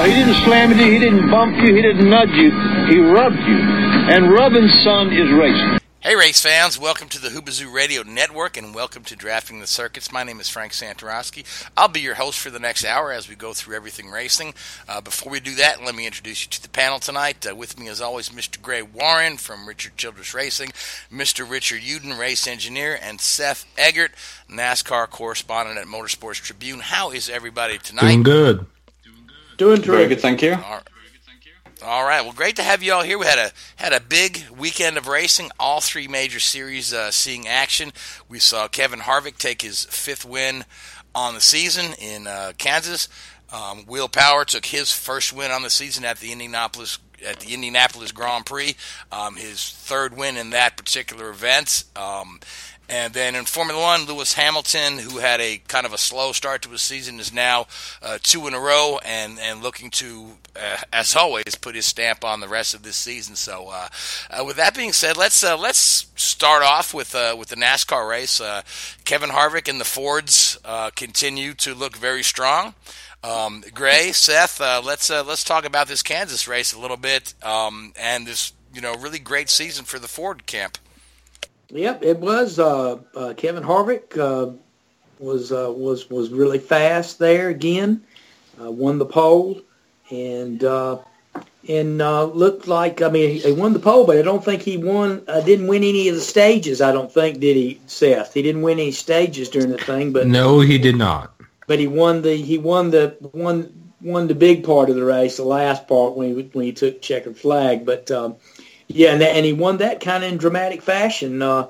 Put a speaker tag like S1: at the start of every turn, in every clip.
S1: No, he didn't slam you, he didn't bump you, he didn't nudge you, he rubbed you. And rubbing, son, is racing.
S2: Hey, race fans, welcome to the Hoobazoo Radio Network and welcome to Drafting the Circuits. My name is Frank Santorowski. I'll be your host for the next hour as we go through everything racing. Uh, before we do that, let me introduce you to the panel tonight. Uh, with me, as always, Mr. Gray Warren from Richard Childress Racing, Mr. Richard Uden, race engineer, and Seth Eggert, NASCAR correspondent at Motorsports Tribune. How is everybody tonight?
S3: Doing good.
S4: Doing Very good, thank you.
S2: All right. All right. Well, great to have you all here. We had a had a big weekend of racing. All three major series uh, seeing action. We saw Kevin Harvick take his fifth win on the season in uh, Kansas. Um, Will Power took his first win on the season at the Indianapolis at the Indianapolis Grand Prix. Um, his third win in that particular event. Um, and then in Formula One, Lewis Hamilton, who had a kind of a slow start to his season, is now uh, two in a row and, and looking to, uh, as always, put his stamp on the rest of this season. So, uh, uh with that being said, let's uh, let's start off with uh, with the NASCAR race. Kevin Harvick and the Fords continue to look very strong. Um, Gray, Seth, let's let's talk about this Kansas race a little bit um, and this you know really great season for the Ford camp.
S5: Yep, it was. Uh, uh, Kevin Harvick uh, was uh, was was really fast there again. Uh, won the pole, and uh, and looked like I mean he won the pole, but I don't think he won. didn't win any of the stages. I don't think did he, Seth? He didn't win any stages during the thing, but
S3: no, he did not.
S5: But he won the he won the won won the big part of the race, the last part when he when he took checkered flag, but. Um, yeah, and, and he won that kind of in dramatic fashion. Uh,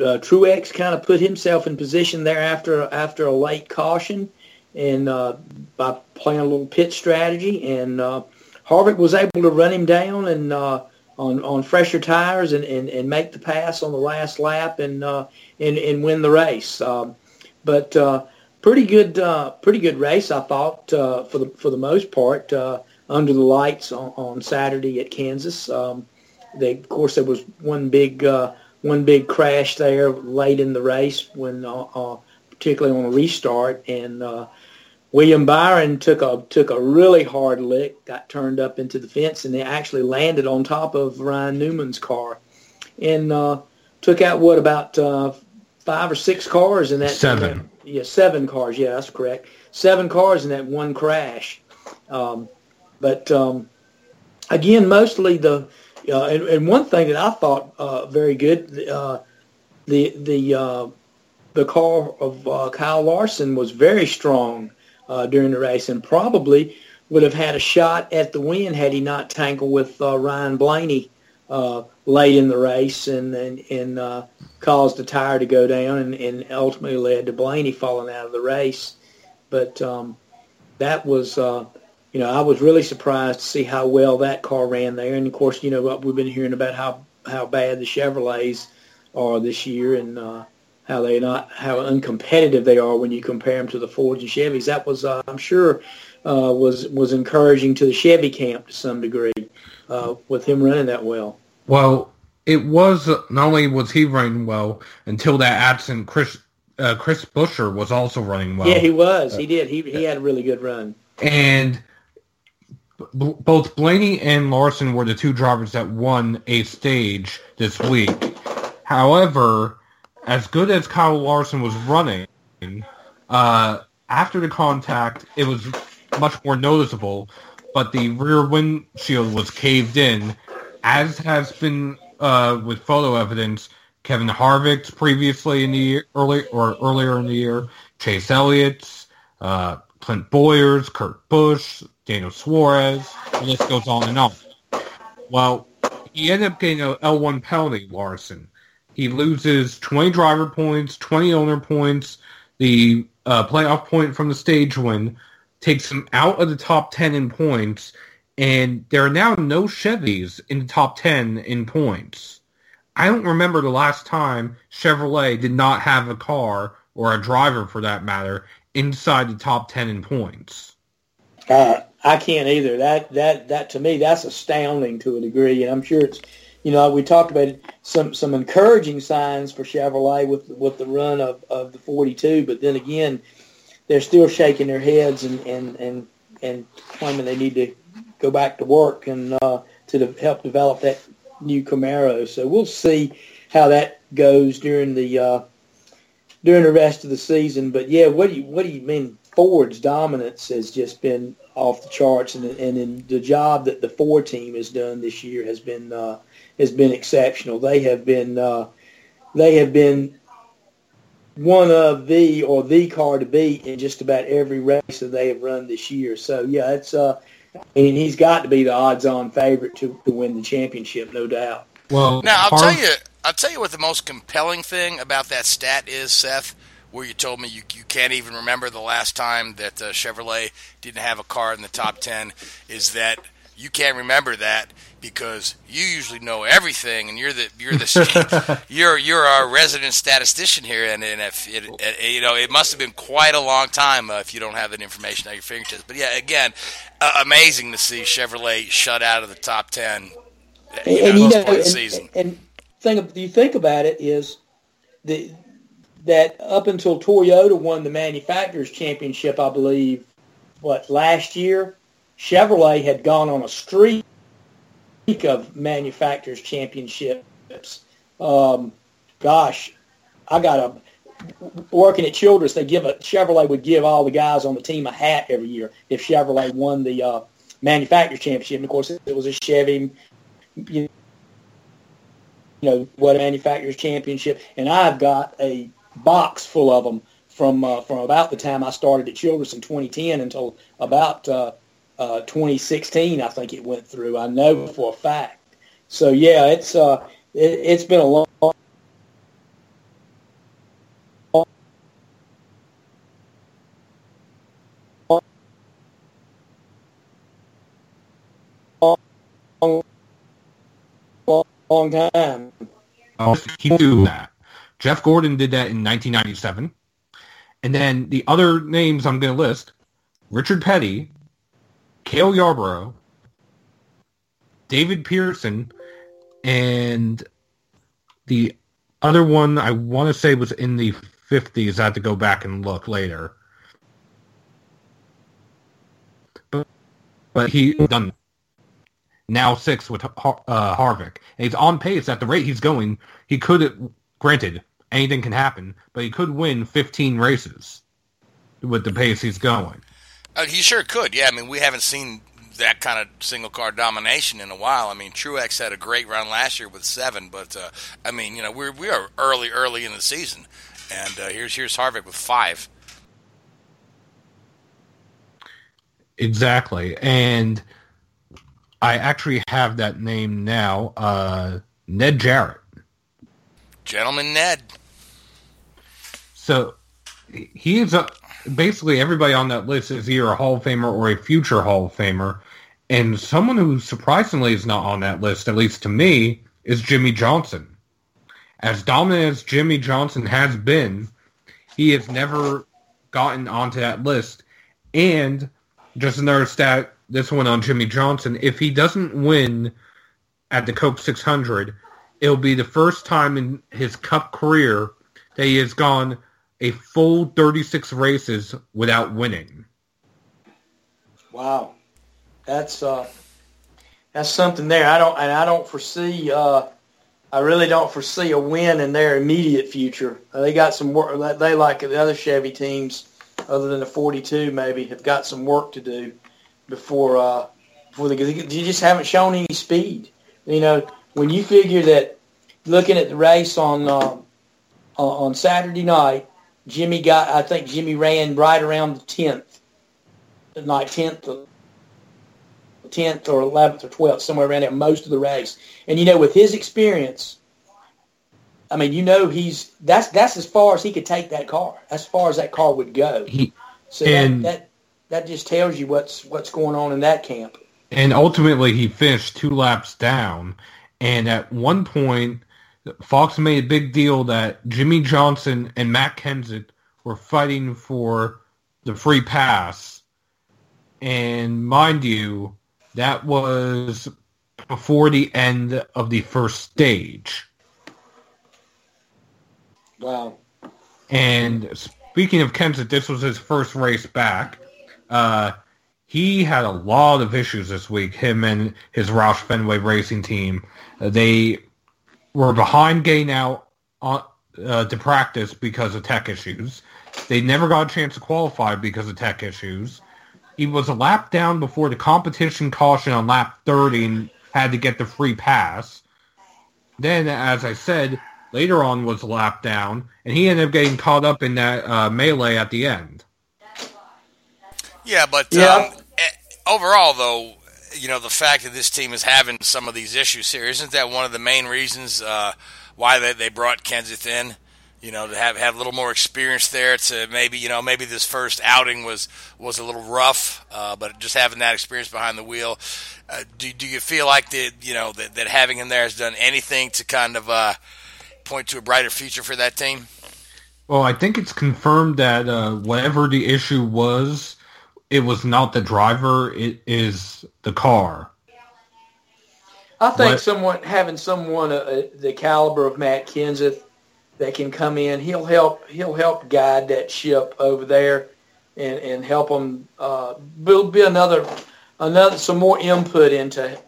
S5: uh, Truex kind of put himself in position there after after a late caution, and uh, by playing a little pit strategy, and uh, Harvick was able to run him down and uh, on on fresher tires and, and, and make the pass on the last lap and uh, and, and win the race. Um, but uh, pretty good uh, pretty good race, I thought uh, for the for the most part uh, under the lights on, on Saturday at Kansas. Um, they, of course, there was one big uh, one big crash there late in the race when, uh, uh, particularly on a restart, and uh, William Byron took a took a really hard lick, got turned up into the fence, and they actually landed on top of Ryan Newman's car, and uh, took out what about uh, five or six cars in that
S3: seven.
S5: yeah, seven cars. Yeah, that's correct. Seven cars in that one crash. Um, but um, again, mostly the uh, and, and, one thing that I thought uh, very good, uh, the the uh, the car of uh, Kyle Larson was very strong uh, during the race, and probably would have had a shot at the win had he not tangled with Ryan Blaney late in the race and and, and caused the tire to go down, and, and, ultimately led to Blaney falling out of the race. But um, that was you know, I was really surprised to see how well that car ran there. And of course, you know, we've been hearing about how how bad the Chevrolets are this year and uh, how they not how uncompetitive they are when you compare them to the Fords and Chevys. That was, uh, I'm sure, uh, was was encouraging to the Chevy camp to some degree. uh, with him running that well.
S3: Well, it was not only was he running well until that absent Chris uh, Chris Buescher was also running well.
S5: Yeah, he was. He did. He he had a really good run.
S3: And both Blaney and Larson were the two drivers that won a stage this week. However, as good as Kyle Larson was running, uh, after the contact, it was much more noticeable. But the rear windshield was caved in, as has been uh, with photo evidence. Kevin Harvick's previously in the year, early or earlier in the year, Chase Elliott's, uh, Clint Bowyer's, Kurt Busch, Daniel Suarez. The list goes on and on. Well, he ended up getting a L1 penalty, Larson. He loses 20 driver points, 20 owner points, the uh, playoff point from the stage win, takes him out of the top 10 in points, and there are now no Chevys in the top 10 in points. I don't remember the last time Chevrolet did not have a car, or a driver for that matter, inside the top 10 in points.
S5: Uh, I can't either. That that that to me that's astounding to a degree, and I'm sure it's you know we talked about some some encouraging signs for Chevrolet with with the run of, of the 42, but then again they're still shaking their heads and and and, and claiming they need to go back to work and uh, to de- help develop that new Camaro. So we'll see how that goes during the uh, during the rest of the season. But yeah, what do you what do you mean? Ford's dominance has just been off the charts, and and in the job that the Ford team has done this year has been uh, has been exceptional. They have been uh, they have been one of the or the car to beat in just about every race that they have run this year. So yeah, it's uh, and he's got to be the odds-on favorite to, to win the championship, no doubt.
S3: Well,
S2: now I'll tell you, I'll tell you what the most compelling thing about that stat is, Seth. Where you told me you, you can't even remember the last time that uh, Chevrolet didn't have a car in the top ten is that you can't remember that because you usually know everything, and you're the you're the you're you're our resident statistician here, and, and if it, it, you know it must have been quite a long time uh, if you don't have that information at your fingertips. But yeah, again, uh, amazing to see Chevrolet shut out of the top ten.
S5: You and, know, and, you know, and, season. and thing you think about it is the that up until Toyota won the manufacturers championship, I believe, what last year, Chevrolet had gone on a streak of manufacturers championships. Um, gosh, I got a working at Childress. They give a Chevrolet would give all the guys on the team a hat every year if Chevrolet won the uh, manufacturers championship. And of course, it was a Chevy, you know, what manufacturers championship. And I've got a box full of them from uh, from about the time I started at Childress in 2010 until about uh, uh, 2016, I think it went through. I know for a fact. So yeah, it's uh, it, has been a long. Long, long time.
S3: I'll keep doing that. Jeff Gordon did that in 1997. And then the other names I'm going to list, Richard Petty, Cale Yarborough, David Pearson, and the other one I want to say was in the 50s. I have to go back and look later. But, but he done now six with uh, Harvick. And he's on pace at the rate he's going. He could, granted, anything can happen, but he could win 15 races with the pace he's going.
S2: Uh, he sure could. Yeah, I mean, we haven't seen that kind of single car domination in a while. I mean, Truex had a great run last year with seven, but uh, I mean, you know, we're we are early, early in the season, and uh, here's here's Harvick with five.
S3: Exactly, and I actually have that name now. Uh, Ned Jarrett,
S2: gentleman Ned.
S3: So he's a basically everybody on that list is either a Hall of Famer or a future Hall of Famer. And someone who surprisingly is not on that list, at least to me, is Jimmie Johnson. As dominant as Jimmie Johnson has been, he has never gotten onto that list. And just another stat this one on Jimmie Johnson. If he doesn't win at the Coke 600, it'll be the first time in his Cup career that he has gone a full 36 races without winning.
S5: Wow, that's uh, that's something there. I don't and I don't foresee. Uh, I really don't foresee a win in their immediate future. Uh, they got some work. They like the other Chevy teams, other than the 42, maybe have got some work to do before uh, before they. You just haven't shown any speed. You know, when you figure that, looking at the race on uh, on Saturday night, Jimmie got. I think Jimmie ran right around the 10th, night 10th 10th or 11th or 12th, somewhere around there, most of the race. And, you know, with his experience, I mean, you know, he's that's that's as far as he could take that car, as far as that car would go. He, so and, that, that that just tells you what's what's going on in that camp.
S3: And ultimately, he finished two laps down. And at one point, Fox made a big deal that Jimmie Johnson and Matt Kenseth were fighting for the free pass. And mind you, that was before the end of the first stage.
S5: Wow.
S3: And speaking of Kenseth, this was his first race back. Uh, he had a lot of issues this week, him and his Roush Fenway racing team. Uh, they were behind getting out on, uh, to practice because of tech issues. They never got a chance to qualify because of tech issues. He was a lap down before the competition caution on lap 30 and had to get the free pass. Then, as I said, later on was a lap down, and he ended up getting caught up in that uh, melee at the end.
S2: Yeah, but yeah. Um, eh, overall, though, you know, the fact that this team is having some of these issues here, isn't that one of the main reasons uh, why they, they brought Kenseth in? you know, to have have a little more experience there. To maybe you know maybe this first outing was was a little rough, uh, but just having that experience behind the wheel, uh, do do you feel like that you know that, that having him there has done anything to kind of uh, point to a brighter future for that team?
S3: Well, I think it's confirmed that uh, whatever the issue was, it was not the driver; it is the car.
S5: I think what? someone having someone uh, the caliber of Matt Kenseth that can come in. He'll help. He'll help guide that ship over there, and and help them uh, build be another another some more input into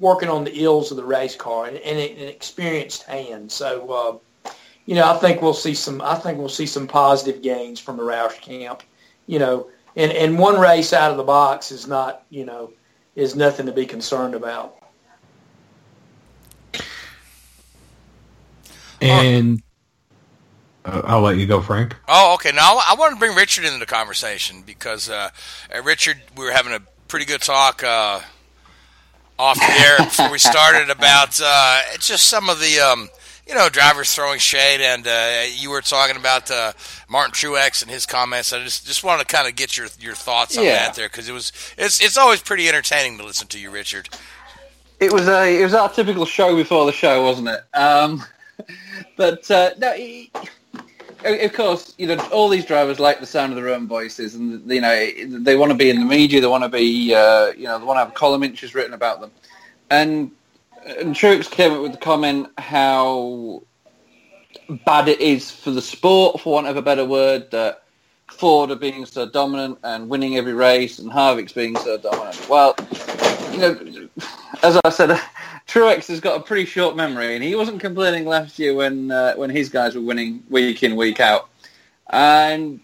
S5: working on the ills of the race car and, and an experienced hand. So uh, you know, I think we'll see some. I think we'll see some positive gains from the Roush camp. You know, and and one race out of the box is not you know is nothing to be concerned about.
S3: And uh, I'll let you go, Frank.
S2: Oh, okay. Now I want to bring Richard into the conversation because uh, uh, Richard, we were having a pretty good talk uh, off the air before we started about uh, just some of the. Um, you know, drivers throwing shade, and uh, you were talking about Martin Truex and his comments. I just just want to kind of get your your thoughts on yeah. that there because it was it's it's always pretty entertaining to listen to you, Richard.
S4: It was a it was our typical show before the show, wasn't it? Um, but uh, no, he, of course, you know, all these drivers like the sound of their own voices, and you know, they want to be in the media. They want to be, uh, you know, they want to have column inches written about them. And and Truex came up with the comment how bad it is for the sport, for want of a better word, that Ford are being so dominant and winning every race, and Harvick's being so dominant. Well, you know, as I said, Truex has got a pretty short memory, and he wasn't complaining last year when uh, when his guys were winning week in week out. And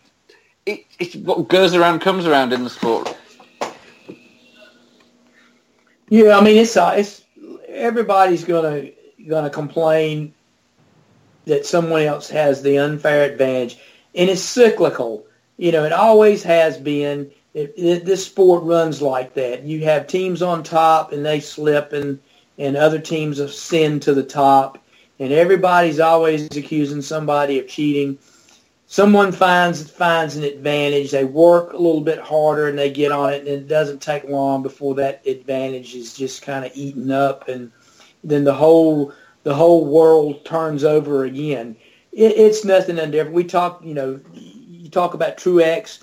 S4: it, it what goes around comes around in the sport.
S5: Yeah, I mean it's uh, it's everybody's gonna gonna complain that someone else has the unfair advantage, and it's cyclical. You know, it always has been. It, it, this sport runs like that. You have teams on top, and they slip, and and other teams ascend to the top, and everybody's always accusing somebody of cheating. Someone finds finds an advantage. They work a little bit harder and they get on it, and it doesn't take long before that advantage is just kind of eaten up, and then the whole the whole world turns over again. It, it's nothing different. We talk, you know, you talk about Truex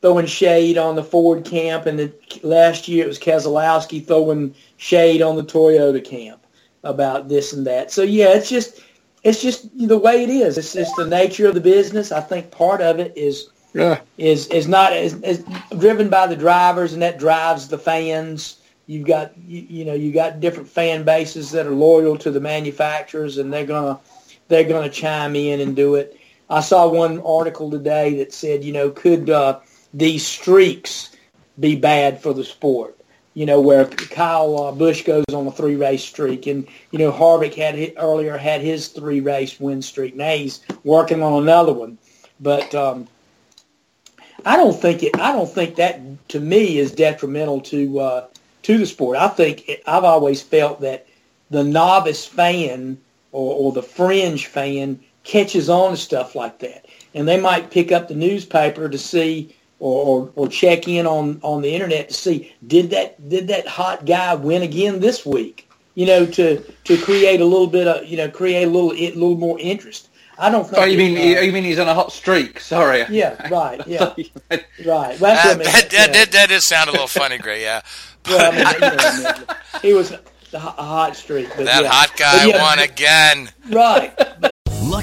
S5: throwing shade on the Ford camp, and the, last year it was Keselowski throwing shade on the Toyota camp about this and that. So yeah, it's just it's just the way it is. It's just the nature of the business. I think part of it is
S4: Yeah.
S5: is is not is, is driven by the drivers, and that drives the fans. You've got you, you know you got different fan bases that are loyal to the manufacturers, and they're gonna they're gonna chime in and do it. I saw one article today that said, you know, could uh, these streaks be bad for the sport? You know, where Kyle uh, Busch goes on a three race streak, and you know Harvick had hi- earlier had his three race win streak. Now he's working on another one, but um, I don't think it. I don't think that to me is detrimental to uh, to the sport. I think it, I've always felt that the novice fan or, or the fringe fan catches on to stuff like that, and they might pick up the newspaper to see or, or, or check in on, on the internet to see did that did that hot guy win again this week? You know, to to create a little bit of you know create a little a little more interest. I don't think.
S4: Oh, you mean
S5: uh,
S4: you mean he's on a hot streak? Sorry.
S5: Yeah, right. Yeah, right. Well, that's
S2: Uh,
S5: what I mean.
S2: that,
S5: Yeah.
S2: that, that, that does sound a little funny, Gray. Yeah,
S5: Well, I mean, you know, I mean, he was a a hot streak. But
S2: that
S5: yeah.
S2: hot guy
S5: But yeah,
S2: won again.
S5: Right.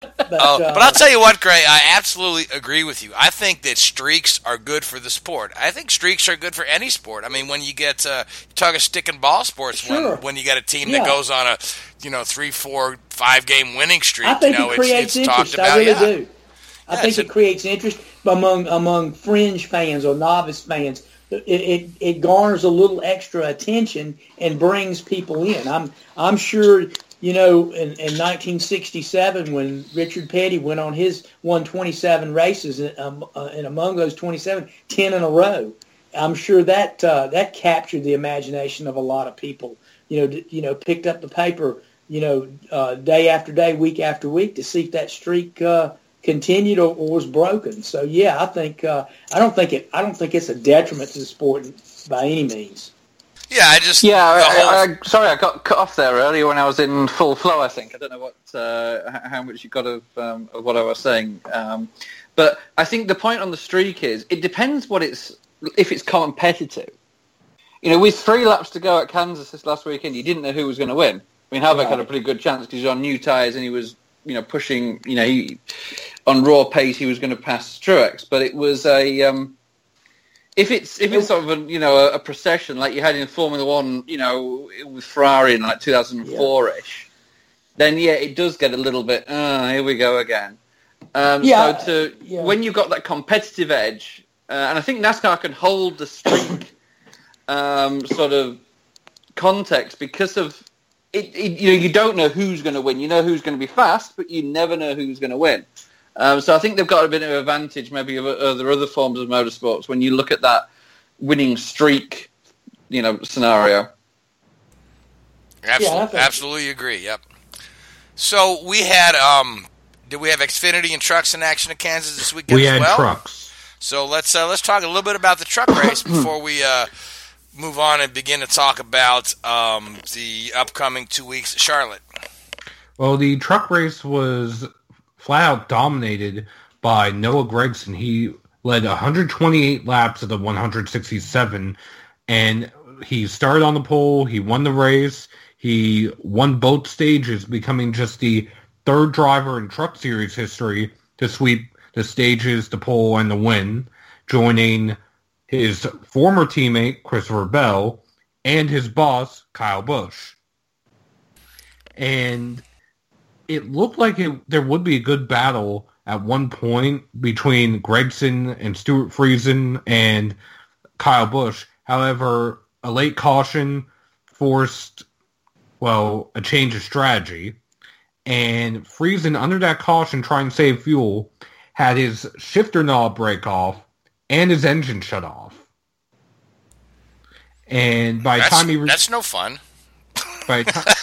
S5: But,
S2: Oh,
S5: uh,
S2: but I'll tell you what, Gray, I absolutely agree with you. I think that streaks are good for the sport. I think streaks are good for any sport. I mean, when you get uh, you talk of stick and ball sports,
S5: Sure.
S2: when when you got a team
S5: Yeah.
S2: that goes on a you know three, four, five game winning streak,
S5: I think
S2: you know,
S5: it creates
S2: it's, it's talked
S5: interest.
S2: about.
S5: I really
S2: yeah.
S5: do. I
S2: Yeah,
S5: think it
S2: a-
S5: creates interest among among fringe fans or novice fans. It, it it garners a little extra attention and brings people in. I'm I'm sure you know in, in 1967 when Richard Petty went on his 127 races um, uh, and among those 27 10 in a row. I'm sure that uh, that captured the imagination of a lot of people. You know, d- you know, picked up the paper, you know, uh, day after day, week after week to see if that streak uh, continued or, or was broken. So yeah, I think uh, I don't think it I don't think it's a detriment to the sport by any means.
S2: Yeah, I just
S4: Yeah,
S2: the whole-
S4: I, I, sorry, I got cut off there earlier when I was in full flow. I think I don't know what uh, how much you got of, um, of what I was saying, um, but I think the point on the streak is it depends what it's if it's competitive. You know, with three laps to go at Kansas this last weekend, you didn't know who was going to win. I mean, Harvick had a pretty good chance because he was on new tyres and he was, you know, pushing. You know, he, on raw pace he was going to pass Truex, but it was a um, if it's if it's sort of a you know a, procession like you had in Formula One, you know, with Ferrari in like 2004 ish, then yeah, it does get a little bit. Uh, here we go again. Um,
S5: Yeah,
S4: so to
S5: yeah.
S4: when you've got that competitive edge, uh, and I think NASCAR can hold the streak um, sort of context because of it, it. You know, you don't know who's going to win. You know who's going to be fast, but you never know who's going to win. Um, so I think they've got a bit of advantage, maybe over other other forms of motorsports when you look at that winning streak, you know, scenario.
S2: Absolutely,
S5: Yeah,
S2: absolutely agree. Yep. So we had um, did we have Xfinity and trucks in action at Kansas this weekend
S3: We
S2: as
S3: had
S2: well?
S3: trucks.
S2: So let's uh, let's talk a little bit about the truck race before we uh, move on and begin to talk about um, the upcoming two weeks Charlotte.
S3: Well, the truck race was flat out dominated by Noah Gragson. He led 128 laps of the 167, and he started on the pole. He won the race. He won both stages, becoming just the third driver in Truck Series history to sweep the stages, the pole, and the win. joining his former teammate Christopher Bell and his boss Kyle Busch. And it looked like it, there would be a good battle at one point between Gragson and Stewart Friesen and Kyle Busch. However, a late caution forced, well, a change of strategy. And Friesen, under that caution, trying to save fuel, had his shifter knob break off and his engine shut off. And by
S2: That's,
S3: time he re-
S2: that's no fun.
S3: by time,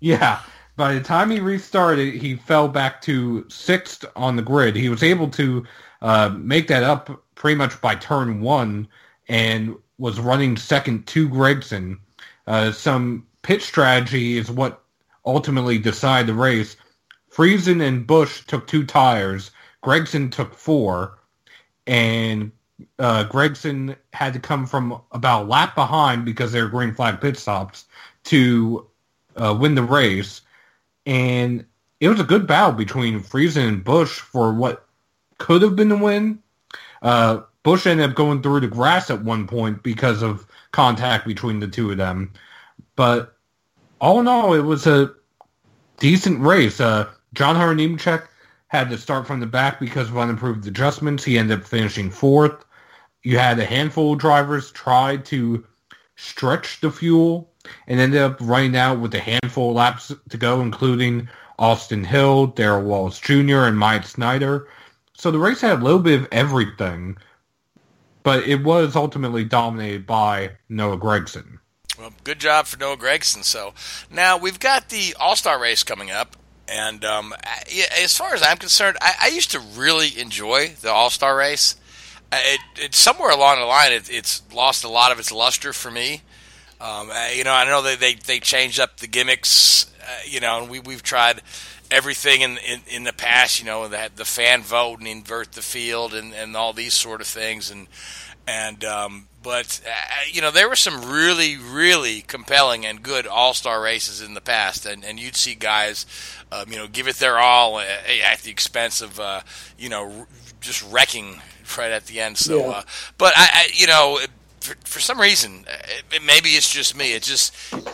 S3: yeah, by the time he restarted, he fell back to sixth on the grid. He was able to uh, make that up pretty much by turn one and was running second to Gragson. Uh, some pit strategy is what ultimately decided the race. Friesen and Busch took two tires. Gragson took four, and uh, Gragson had to come from about a lap behind because they were green flag pit stops to uh, win the race. And it was a good battle between Friesen and Busch for what could have been the win. Uh, Busch ended up going through the grass at one point because of contact between the two of them. But all in all, it was a decent race. Uh, John Hunter had to start from the back because of unimproved adjustments. He ended up finishing fourth. You had a handful of drivers try to stretch the fuel and ended up running out with a handful of laps to go, including Austin Hill, Darrell Wallace Jr., and Mike Snyder. So the race had a little bit of everything, but it was ultimately dominated by Noah Gragson.
S2: Well, good job for Noah Gragson. So now we've got the All Star race coming up. And um, as far as I'm concerned, I, I used to really enjoy the All Star race. It, it somewhere along the line, it, it's lost a lot of its luster for me. Um, uh, you know, I know they they, they changed up the gimmicks. Uh, you know, and we we've tried everything in, in in the past. You know, the the fan vote and invert the field and, and all these sort of things. And and um, but uh, you know, there were some really really compelling and good All Star races in the past, and and you'd see guys, um, you know, give it their all uh, at the expense of uh, you know just wrecking right at the end. So,
S5: Yeah.
S2: uh, but I, I you know. For, for some reason, uh, it, maybe it's just me. It just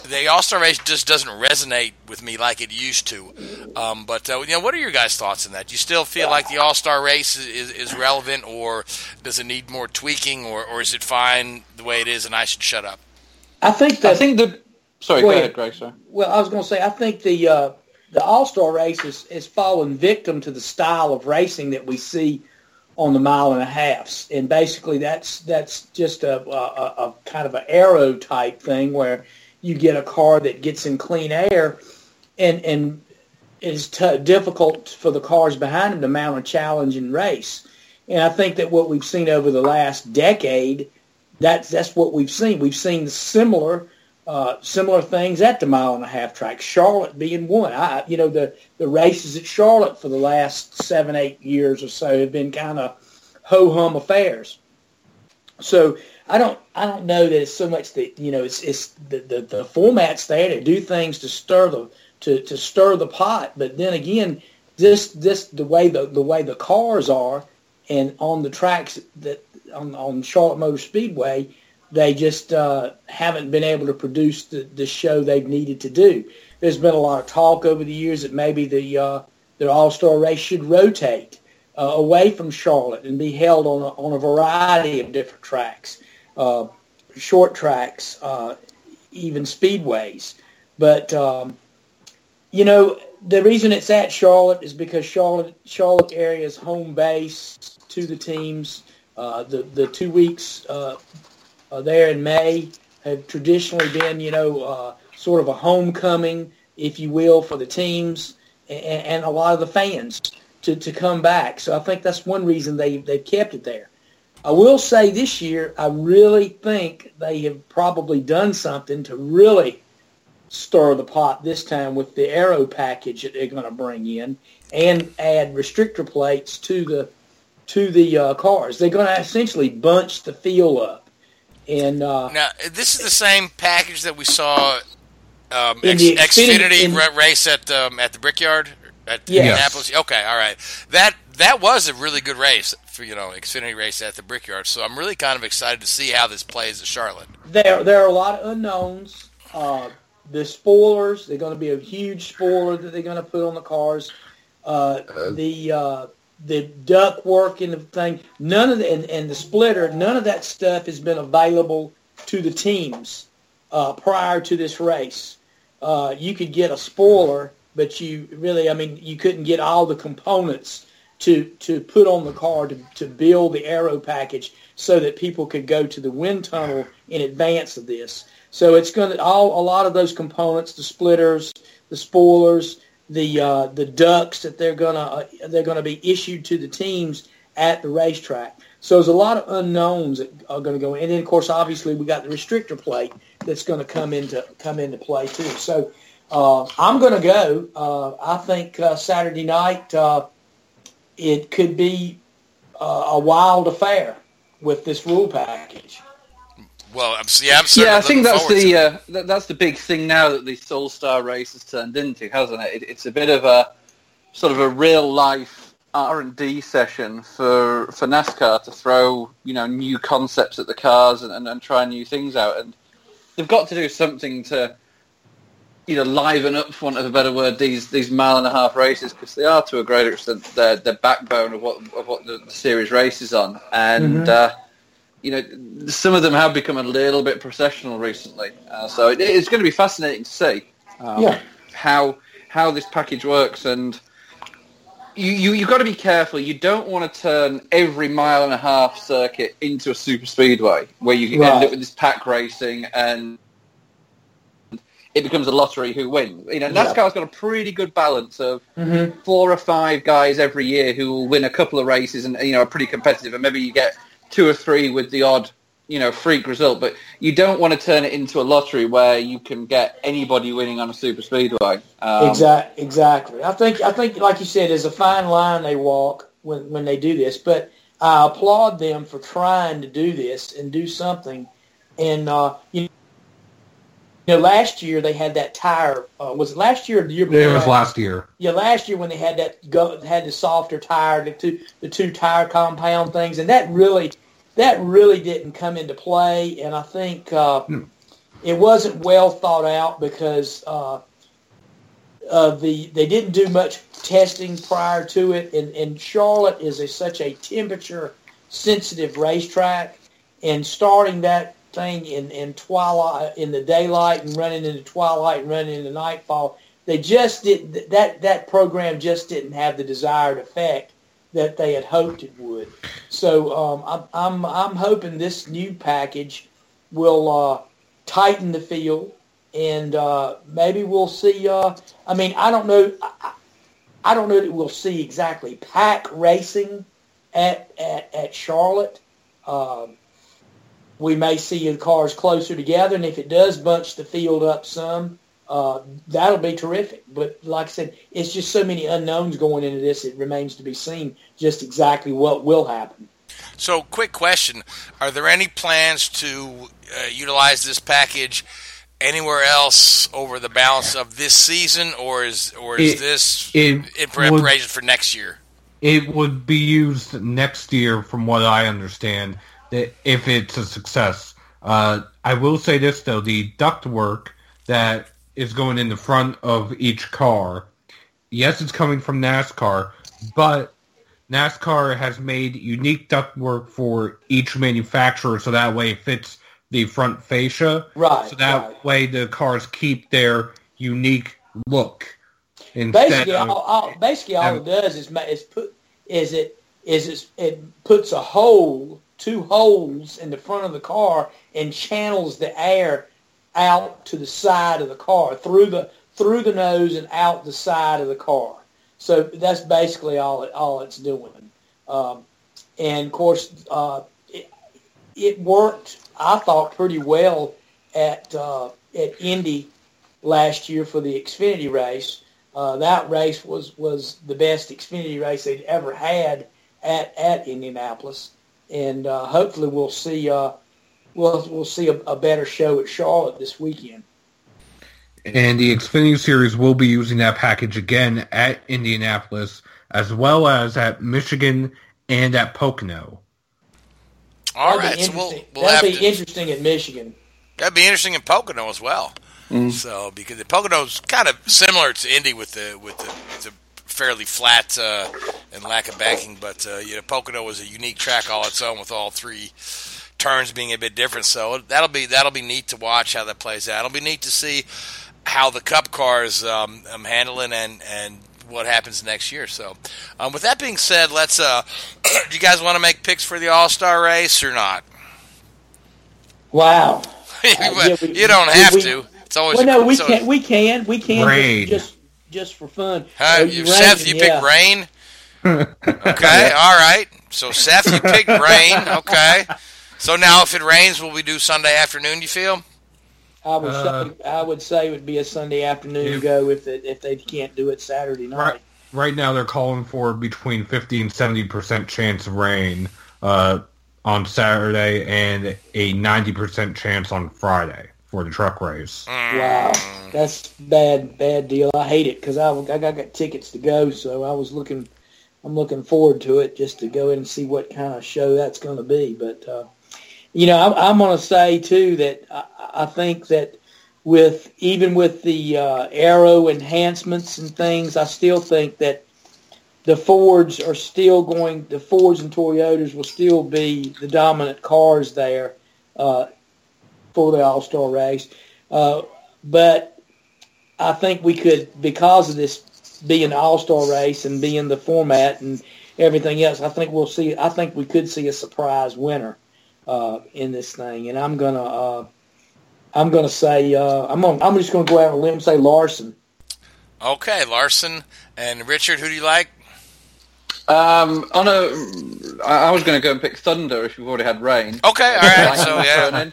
S2: the All Star race just doesn't resonate with me like it used to. Um, but uh, you know, what are your guys' thoughts on that? Do you still feel like the All Star race is, is, is relevant, or does it need more tweaking, or, or is it fine the way it is, and I should shut up?
S5: I think that.
S4: I think the. Sorry,
S5: Go
S4: go,
S5: ahead.
S4: ahead, Greg. Sorry.
S5: Well, I was going to say, I think the uh, the All Star race is, has fallen victim to the style of racing that we see on the mile and a halfs, and basically that's that's just a, a, a kind of an aero type thing where you get a car that gets in clean air, and and is t- difficult for the cars behind them to mount a challenge and race. And I think that what we've seen over the last decade, that's that's what we've seen. We've seen similar uh, similar things at the mile and a half track. Charlotte being one. I, you know, the the races at Charlotte for the last seven, eight years or so have been kind of ho hum affairs. So I don't I don't know that it's so much that you know it's it's the, the, the format's there to do things to stir the to, to stir the pot, but then again, this this the way the the way the cars are and on the tracks that on on Charlotte Motor Speedway, they just uh, haven't been able to produce the, the show they've needed to do. There's been a lot of talk over the years that maybe the uh, the All Star race should rotate uh, away from Charlotte and be held on a, on a variety of different tracks, uh, short tracks, uh, even speedways. But um, you know, the reason it's at Charlotte is because Charlotte Charlotte area is home base to the teams. Uh, the the two weeks uh, there in May have traditionally been, you know, uh, sort of a homecoming, if you will, for the teams and, and a lot of the fans to, to come back. So I think that's one reason they they've kept it there. I will say this year, I really think they have probably done something to really stir the pot this time with the aero package that they're going to bring in and add restrictor plates to the to the uh, cars. They're going to essentially bunch the field up. And uh,
S2: Now, this is the same package that we saw um,
S5: In
S2: X,
S5: the
S2: Xfinity
S5: Xfinity- in-
S2: race at um, at the Brickyard at
S5: Yes.
S2: Indianapolis. Okay, all right. That that was a really good race. for you know Xfinity race at the Brickyard. So I'm really kind of excited to see how this plays at Charlotte.
S5: There, there are a lot of unknowns. Uh, the spoilers, they're going to be a huge spoiler that they're going to put on the cars. Uh, the uh, the ductwork and the thing, none of the and, and the splitter, none of that stuff has been available to the teams uh, prior to this race. Uh, you could get a spoiler, but you really, I mean, you couldn't get all the components to to put on the car to, to build the aero package so that people could go to the wind tunnel in advance of this. So it's going to all a lot of those components, the splitters, the spoilers, the uh, the ducts that they're gonna uh, they're gonna be issued to the teams at the racetrack. So there's a lot of unknowns that are going to go in, and then of course, obviously, we got the restrictor plate that's going to come into come into play too. So uh, I'm going to go. Uh, I think uh, Saturday night uh, it could be uh, a wild affair with this rule package.
S2: Well, I'm, yeah, I'm
S4: yeah, I think that's the uh, that, that's the big thing now that the Soul Star race has turned into, hasn't it? it? It's a bit of a sort of a real life R and D session for for NASCAR to throw you know new concepts at the cars and, and, and try new things out, and they've got to do something to you know liven up, for want of a better word, these these mile and a half races because they are to a greater extent the the backbone of what of what the, the series races on, and.
S5: Mhm.
S4: Uh, you know, some of them have become a little bit processional recently. Uh, so it, it's going to be fascinating to see um,
S5: Yeah.
S4: how how this package works. And you, you you've got to be careful. You don't want to turn every mile and a half circuit into a super speedway where you end up with this pack racing and it becomes a lottery who wins. You know,
S5: Yeah.
S4: NASCAR's got a pretty good balance of
S5: Mhm.
S4: four or five guys every year who will win a couple of races and you know are pretty competitive, and maybe you get two or three with the odd you know freak result. But you don't want to turn it into a lottery where you can get anybody winning on a super speedway. Um,
S5: exactly. Exactly. I think. I think, like you said, there's a fine line they walk when when they do this. But I applaud them for trying to do this and do something. And uh, you know, last year they had that tire. Uh, was it last year or the year before?
S3: It was last year.
S5: Yeah, last year when they had that go, had the softer tire, the two the two tire compound things, and that really that really didn't come into play. And I think uh, it wasn't well thought out because uh, the they didn't do much testing prior to it. And, and Charlotte is a, such a temperature sensitive racetrack, and starting that thing in, in twilight in the daylight and running into twilight and running into nightfall. They just didn't that that program just didn't have the desired effect that they had hoped it would. So um, I'm, I'm I'm hoping this new package will uh, tighten the field and uh, maybe we'll see uh, I mean I don't know I, I don't know that we'll see exactly pack racing at at, at Charlotte. Um, we may see the cars closer together, and if it does bunch the field up some, uh, that'll be terrific. But like I said, it's just so many unknowns going into this; it remains to be seen just exactly what will happen.
S2: So, quick question: Are there any plans to uh, utilize this package anywhere else over the balance of this season, or is or is
S3: It-
S2: this
S3: it
S2: in
S3: would-
S2: preparation for next year?
S3: It would be used next year, from what I understand, that if it's a success. Uh, I will say this though: the ductwork that is going in the front of each car, yes, it's coming from NASCAR, but NASCAR has made unique ductwork for each manufacturer, so that way it fits the front fascia.
S5: Right,
S3: So that
S5: right.
S3: way the cars keep their unique look.
S5: Basically,
S3: of,
S5: all, all, basically all
S3: um,
S5: it does is is put is it is it, it puts a hole, two holes in the front of the car, and channels the air out to the side of the car through the through the nose and out the side of the car. So that's basically all it all it's doing. Um, and of course, uh, it, it worked. I thought pretty well at uh, at Indy last year for the Xfinity race. Uh, that race was, was the best Xfinity race they'd ever had at, at Indianapolis, and uh, hopefully we'll see uh, we'll we'll see a, a better show at Charlotte this weekend.
S3: And the Xfinity Series will be using that package again at Indianapolis, as well as at Michigan and at Pocono.
S2: All
S5: that'd
S2: right, so we'll, we'll
S5: That'd be
S2: to.
S5: interesting in Michigan.
S2: That'd be interesting in Pocono as well. So because the Pocono's kind of similar to Indy with the with the, the fairly flat uh, and lack of banking, but uh, you know Pocono was a unique track all its own with all three turns being a bit different. So that'll be that'll be neat to watch how that plays out. It'll be neat to see how the Cup cars um, um handling and and what happens next year. So um, with that being said, let's. Uh, do you guys want to make picks for the All Star race or not?
S5: Wow.
S2: you
S5: yeah, we-
S2: don't have
S5: we-
S2: to. It's always
S5: Well, no, we
S2: it's always-
S5: can. We can. We can.
S3: Rain.
S5: Just, just, just for fun.
S2: Huh? You,
S5: rain,
S2: Seth, you
S5: yeah.
S2: picked rain. Okay, all right. So Seth, you picked rain. Okay. So now, if it rains, will we do Sunday afternoon? You feel?
S5: I would
S3: Uh,
S5: say. I would say it would be a Sunday afternoon
S3: If-
S5: go if it, if they can't do it Saturday night.
S3: Right, right now they're calling for between 50 and 70 percent chance of rain uh, on Saturday and a 90 percent chance on Friday for the truck race.
S5: Wow, that's bad, bad deal. I hate it because I, I got, got tickets to go, so I was looking, I'm looking forward to it just to go in and see what kind of show that's going to be. But uh, you know, I'm, I'm going to say too that I, I think that with even with the uh, aero enhancements and things, I still think that the Fords are still going. The Fords and Toyotas will still be the dominant cars there. Uh, for the All Star race. Uh, but I think we could, because of this being the All Star race and being the format and everything else, I think we'll see. I think we could see a surprise winner uh, in this thing. And I'm gonna, uh, I'm gonna say, uh, I'm gonna, I'm just gonna go out on a limb and say Larson.
S2: Okay, Larson and Richard. Who do you like?
S4: Um, on a, I I was going to go and pick Thunder if you've already had rain.
S2: Okay, all right. So yeah,
S4: thrown in.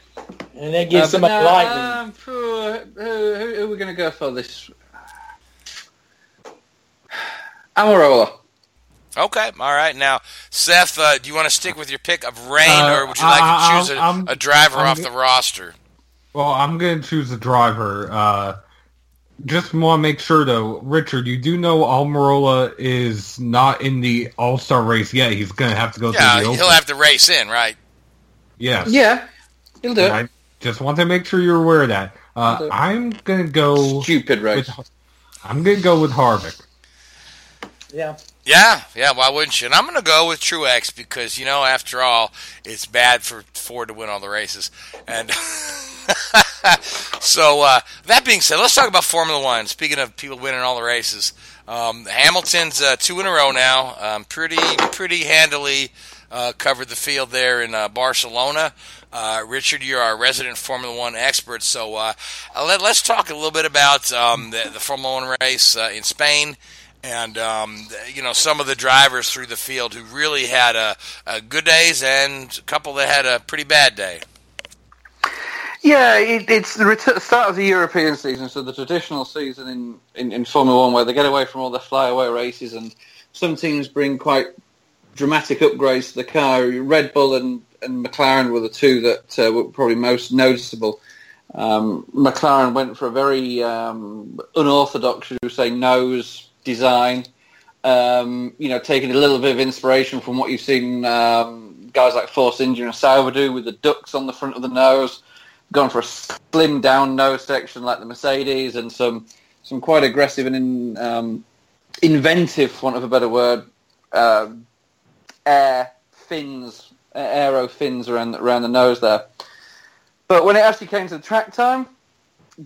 S5: And that gives
S4: Uh, but
S5: somebody
S4: no,
S5: lightning.
S4: um, who, who, who are we going to go for this? Almirola.
S2: Okay, all right. Now, Seth, uh, do you want to stick with your pick of rain,
S3: Uh,
S2: or would you like
S3: I-
S2: to choose a,
S3: I'm-
S2: a driver
S3: I'm
S2: off the roster?
S3: Well, I'm going to choose a driver. Uh, just want to make sure, though, Richard, you do know Almirola is not in the All Star race yet. He's going to have to go
S2: Yeah,
S3: through the
S2: he'll
S3: Open.
S2: have to race in, right?
S3: Yes.
S4: Yeah, he'll do it.
S3: I just want to make sure you're aware of that. Uh. I'm going to go.
S4: Stupid race.
S3: With, I'm going to go with Harvick.
S5: Yeah.
S2: Yeah, yeah. Why wouldn't you? And I'm going to go with Truex because you know, after all, it's bad for Ford to win all the races. And so, uh, that being said, let's talk about Formula One. Speaking of people winning all the races, um, Hamilton's uh, two in a row now. Um, pretty, pretty handily uh, covered the field there in uh, Barcelona. Uh, Richard, you're our resident Formula One expert, so uh, let, us talk a little bit about um, the, the Formula One race uh, in Spain and um, you know some of the drivers through the field who really had a, a good days and a couple that had a pretty bad day.
S4: Yeah, it, it's the start of the European season, so the traditional season in, in, in Formula One, where they get away from all the flyaway races, and some teams bring quite dramatic upgrades to the car. Red Bull and, and McLaren were the two that uh, were probably most noticeable. Um, McLaren went for a very um, unorthodox, should we say, nose design. Um, you know, taking a little bit of inspiration from what you've seen um, guys like Force India and Sauber do with the ducts on the front of the nose. Gone for a slim down nose section like the Mercedes, and some some quite aggressive and in, um, inventive, want of a better word, uh, air fins, aero fins around around the nose there. But when it actually came to the track time,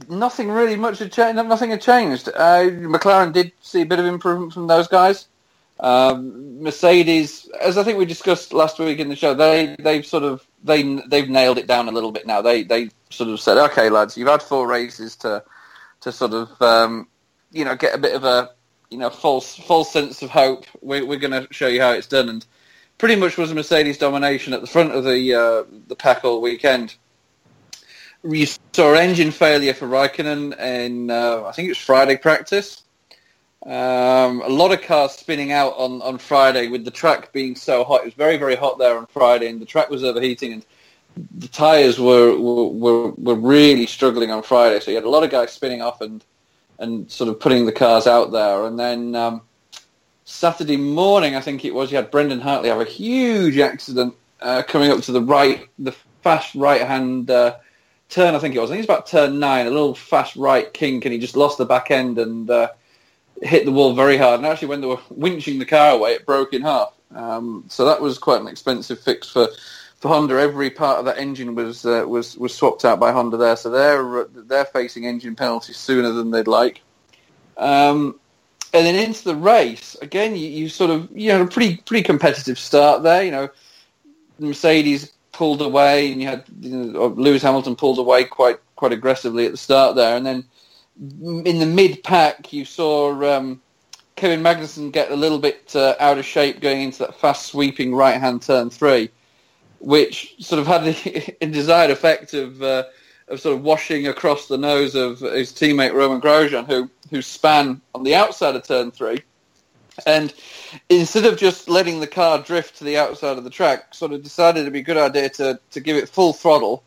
S4: nothing really much had changed. Nothing had changed. Uh, McLaren did see a bit of improvement from those guys. Um, Mercedes, as I think we discussed last week in the show, they they've sort of they they've nailed it down a little bit now. They they sort of said, okay, lads, you've had four races to to sort of um, you know get a bit of a you know false false sense of hope. We're, we're going to show you how it's done, and pretty much was a Mercedes domination at the front of the uh, the pack all weekend. You saw engine failure for Raikkonen in uh, I think it was Friday practice. Um, a lot of cars spinning out on, on Friday with the track being so hot. It was very very hot there on Friday, and the track was overheating, and the were, were were were really struggling on Friday. So you had a lot of guys spinning off and and sort of putting the cars out there, and then um, Saturday morning, I think it was, you had Brendan Hartley have a huge accident uh, coming up to the right, the fast right-hand uh, turn, I think it was. I think it's about turn nine, a little fast right kink, and he just lost the back end and uh, hit the wall very hard. And actually, when they were winching the car away, it broke in half. Um, so that was quite an expensive fix for, for Honda. Every part of that engine was uh, was was swapped out by Honda there, so they're they're facing engine penalties sooner than they'd like. Um, and then into the race again, you, you sort of you had a pretty pretty competitive start there. You know, Mercedes pulled away, and you had you know, Lewis Hamilton pulled away quite quite aggressively at the start there, and then in the mid pack you saw um, Kevin Magnussen get a little bit uh, out of shape going into that fast sweeping right hand turn three, which sort of had the desired effect of uh, of sort of washing across the nose of his teammate Romain Grosjean, who who span on the outside of turn three, and instead of just letting the car drift to the outside of the track, sort of decided it'd be a good idea to to give it full throttle.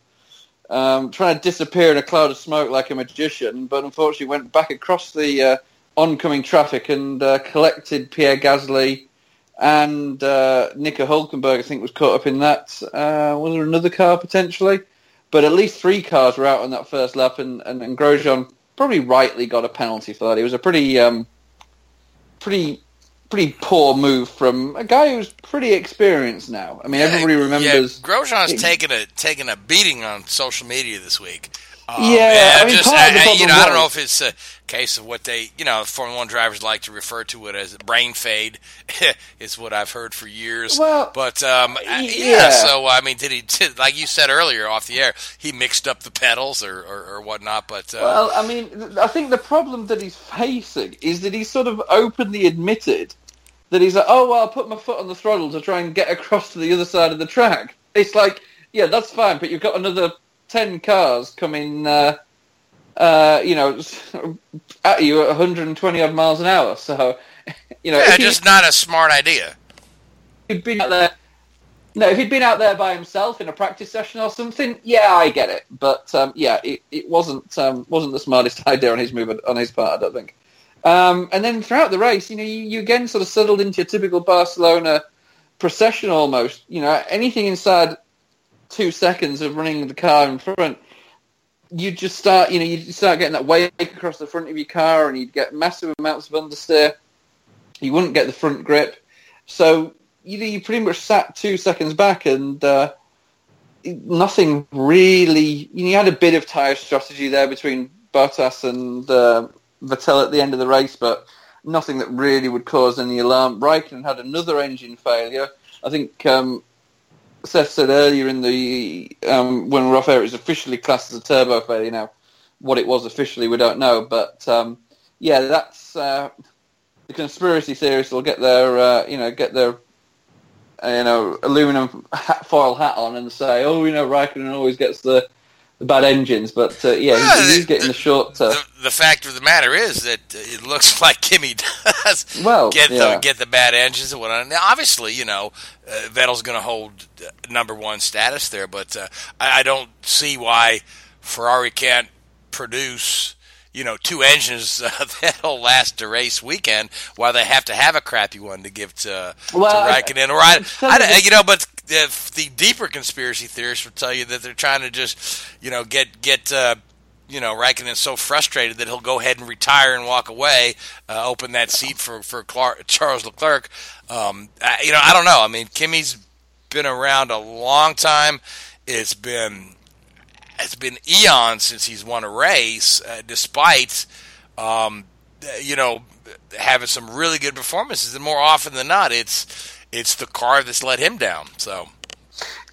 S4: Um, trying to disappear in a cloud of smoke like a magician, but unfortunately went back across the uh, oncoming traffic and uh, collected Pierre Gasly and uh, Nico Hulkenberg. I think was caught up in that. Uh, was there another car potentially? But at least three cars were out on that first lap, and, and, and Grosjean probably rightly got a penalty for that. It was a pretty, um, pretty, pretty poor move from a guy who's pretty experienced now. I mean, everybody remembers.
S2: Yeah, Grosjean's taken a taken a beating on social media this week. Um,
S4: yeah, I mean,
S2: just,
S4: part of the
S2: I, you know, I don't know if it's a case of what they, you know, Formula One drivers like to refer to it as brain fade. is what I've heard for years.
S4: Well,
S2: but um, yeah.
S4: yeah.
S2: So I mean, did he? Did, like you said earlier off the air, he mixed up the pedals or or, or whatnot. But uh,
S4: Well, I mean, I think the problem that he's facing is that he's sort of openly admitted that he's like, oh, well, I'll put my foot on the throttle to try and get across to the other side of the track. It's like, yeah, that's fine, but you've got another 10 cars coming, uh, uh, you know, at you at 120 odd miles an hour. So, you know,
S2: yeah, just not a smart idea.
S4: he'd been out there. No, if he'd been out there by himself in a practice session or something, yeah, I get it. But um, yeah, it, it wasn't um, wasn't the smartest idea on his move on his part, I don't think. Um, and then throughout the race, you know, you, you again sort of settled into your typical Barcelona procession almost. You know, anything inside two seconds of running the car in front, you'd just start, you know, you start getting that wake across the front of your car, and you'd get massive amounts of understeer. You wouldn't get the front grip, so you you pretty much sat two seconds back, and uh, nothing really. You, know, you had a bit of tyre strategy there between Bottas and uh, Vettel at the end of the race, but nothing that really would cause any alarm. Raikkonen had another engine failure. I think um, Seth said earlier in the um, when we're off air, officially classed as a turbo failure now. What it was officially, we don't know, but um, yeah, that's uh, the conspiracy theorists will get their uh, you know get their you know aluminum hat, foil hat on and say, oh, you know, Raikkonen always gets the bad engines, but uh, yeah, he's, he's getting the short. Uh,
S2: The fact of the matter is that it looks like Kimi does
S4: Well,
S2: get
S4: yeah.
S2: the get the bad engines and whatnot. Now, obviously, you know, uh, Vettel's going to hold uh, number one status there, but uh, I, I don't see why Ferrari can't produce. You know, two engines uh, that'll last a race weekend, while they have to have a crappy one to give to,
S4: Well,
S2: to
S4: I-
S2: Raikkonen. Or I,
S4: tell
S2: I,
S4: you
S2: know, but the, the deeper conspiracy theorists will tell you that they're trying to just, you know, get get uh, you know, Raikkonen's so frustrated that he'll go ahead and retire and walk away, uh, open that seat for for Clark, Charles Leclerc. Um, I, you know, I don't know. I mean, Kimi's been around a long time. It's been it's been eons since he's won a race, uh, despite um, you know having some really good performances. And more often than not, it's it's the car that's let him down. So.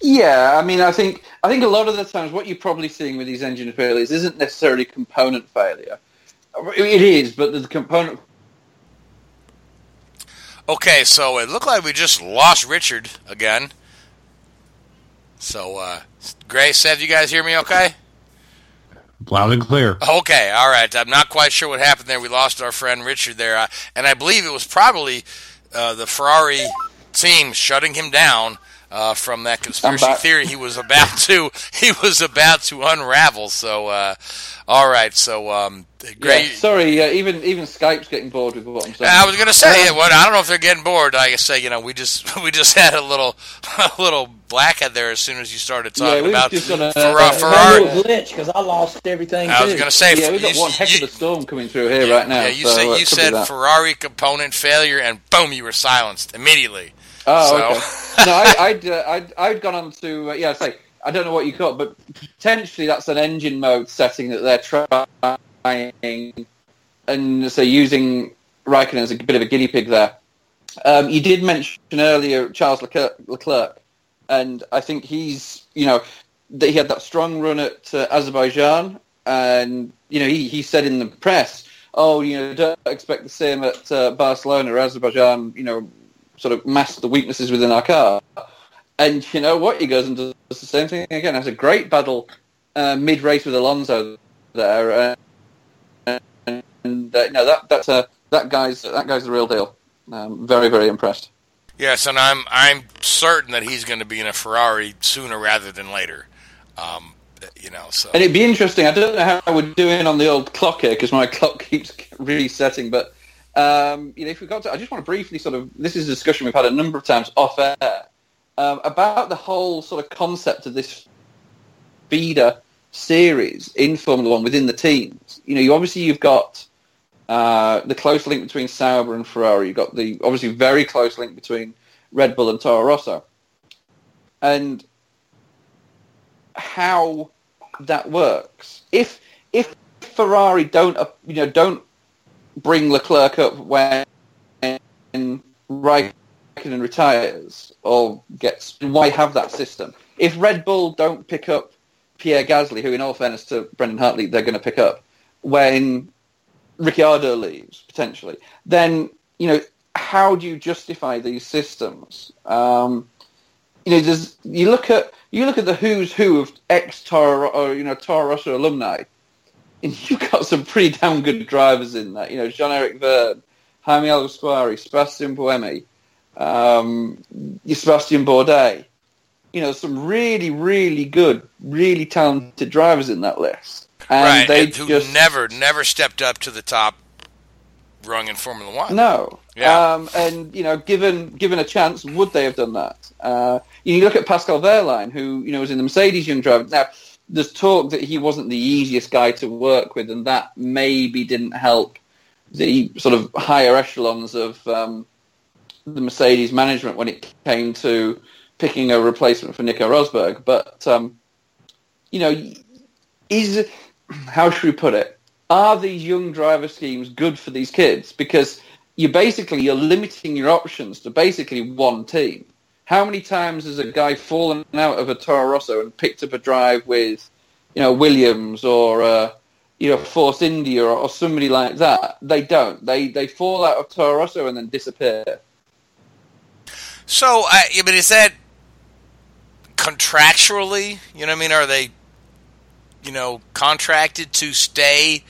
S4: Yeah, I mean, I think I think a lot of the times what you're probably seeing with these engine failures isn't necessarily component failure. It is, but the component.
S2: Okay, so it looked like we just lost Richard again. So, uh, Gray, Seth, you guys hear me okay?
S3: Loud and clear.
S2: Okay, all right. I'm not quite sure what happened there. We lost our friend Richard there. Uh, and I believe it was probably uh, the Ferrari team shutting him down uh, from that conspiracy theory he was about to he was about to unravel. So, uh, all right, so um, great.
S4: Yeah, sorry, uh, even even Skype's getting bored with what I'm saying.
S2: I was going to say, uh, what I don't know if they're getting bored. Like I say, you know, we just we just had a little a little blackhead there as soon as you started talking
S4: yeah,
S2: about
S4: just gonna,
S2: Ferrari.
S4: uh,
S2: Ferrari.
S5: glitch because I lost everything.
S2: I was going to say,
S4: yeah, we've got
S2: you-
S4: one heck
S2: you-
S4: of a storm coming through here right now.
S2: Yeah, you
S4: so,
S2: said
S4: uh,
S2: you said. Ferrari component failure, and boom, you were silenced immediately.
S4: Oh,
S2: So-
S4: okay. no, I, I'd, uh, I'd, I'd gone on to, uh, yeah, say, I don't know what you call it, but potentially that's an engine mode setting that they're trying, and so using Raikkonen as a bit of a guinea pig there. Um, you did mention earlier Charles Leclerc, Leclerc, and I think he's, you know, that he had that strong run at uh, Azerbaijan, and you know, he, he said in the press, "Oh, you know, don't expect the same at uh, Barcelona or Azerbaijan." You know, sort of mask the weaknesses within our car. And you know what? He goes and does the same thing again. Has a great battle uh, mid race with Alonso there, uh, and uh, no, that that's uh, that guy's that guy's the real deal. Um, very very impressed.
S2: Yes, and I'm I'm certain that he's going to be in a Ferrari sooner rather than later. Um, you know, so
S4: And it'd be interesting. I don't know how we're doing on the old clock here because my clock keeps resetting. But um, you know, if we got to, I just want to briefly sort of this is a discussion we've had a number of times off air um, about the whole sort of concept of this feeder series in Formula One within the teams. You know, you obviously you've got uh, the close link between Sauber and Ferrari. You've got the obviously very close link between Red Bull and Toro Rosso, and how that works. If if Ferrari don't you know don't bring Leclerc up when Raikkonen retires or gets why have that system? If Red Bull don't pick up Pierre Gasly, who in all fairness to Brendan Hartley they're going to pick up when Ricciardo leaves potentially, then you know how do you justify these systems? Um, you know, there's, you look at you look at the who's who of ex Toro or you know Toro Rosso alumni, and you've got some pretty damn good drivers in that. You know, Jean Eric Vergne, Jaime Alguersuari, Sebastian Buemi, um, Sebastian Bourdais. You know, some really, really good, really talented drivers in that list, and
S2: right,
S4: they
S2: and who
S4: just
S2: never never stepped up to the top rung in Formula One.
S4: No.
S2: Yeah.
S4: Um, and you know, given given a chance, would they have done that? Uh, you look at Pascal Wehrlein, who you know was in the Mercedes young driver. Now, there's talk that he wasn't the easiest guy to work with, and that maybe didn't help the sort of higher echelons of um, the Mercedes management when it came to picking a replacement for Nico Rosberg. But um, you know, is how should we put it? Are these young driver schemes good for these kids? Because you basically you're limiting your options to basically one team. How many times has a guy fallen out of a Toro Rosso and picked up a drive with, you know, Williams or uh, you know Force India or, or somebody like that? They don't. They they fall out of Toro Rosso and then disappear.
S2: So, I, I mean, is that contractually? You know I mean? Are they, you know, contracted to stay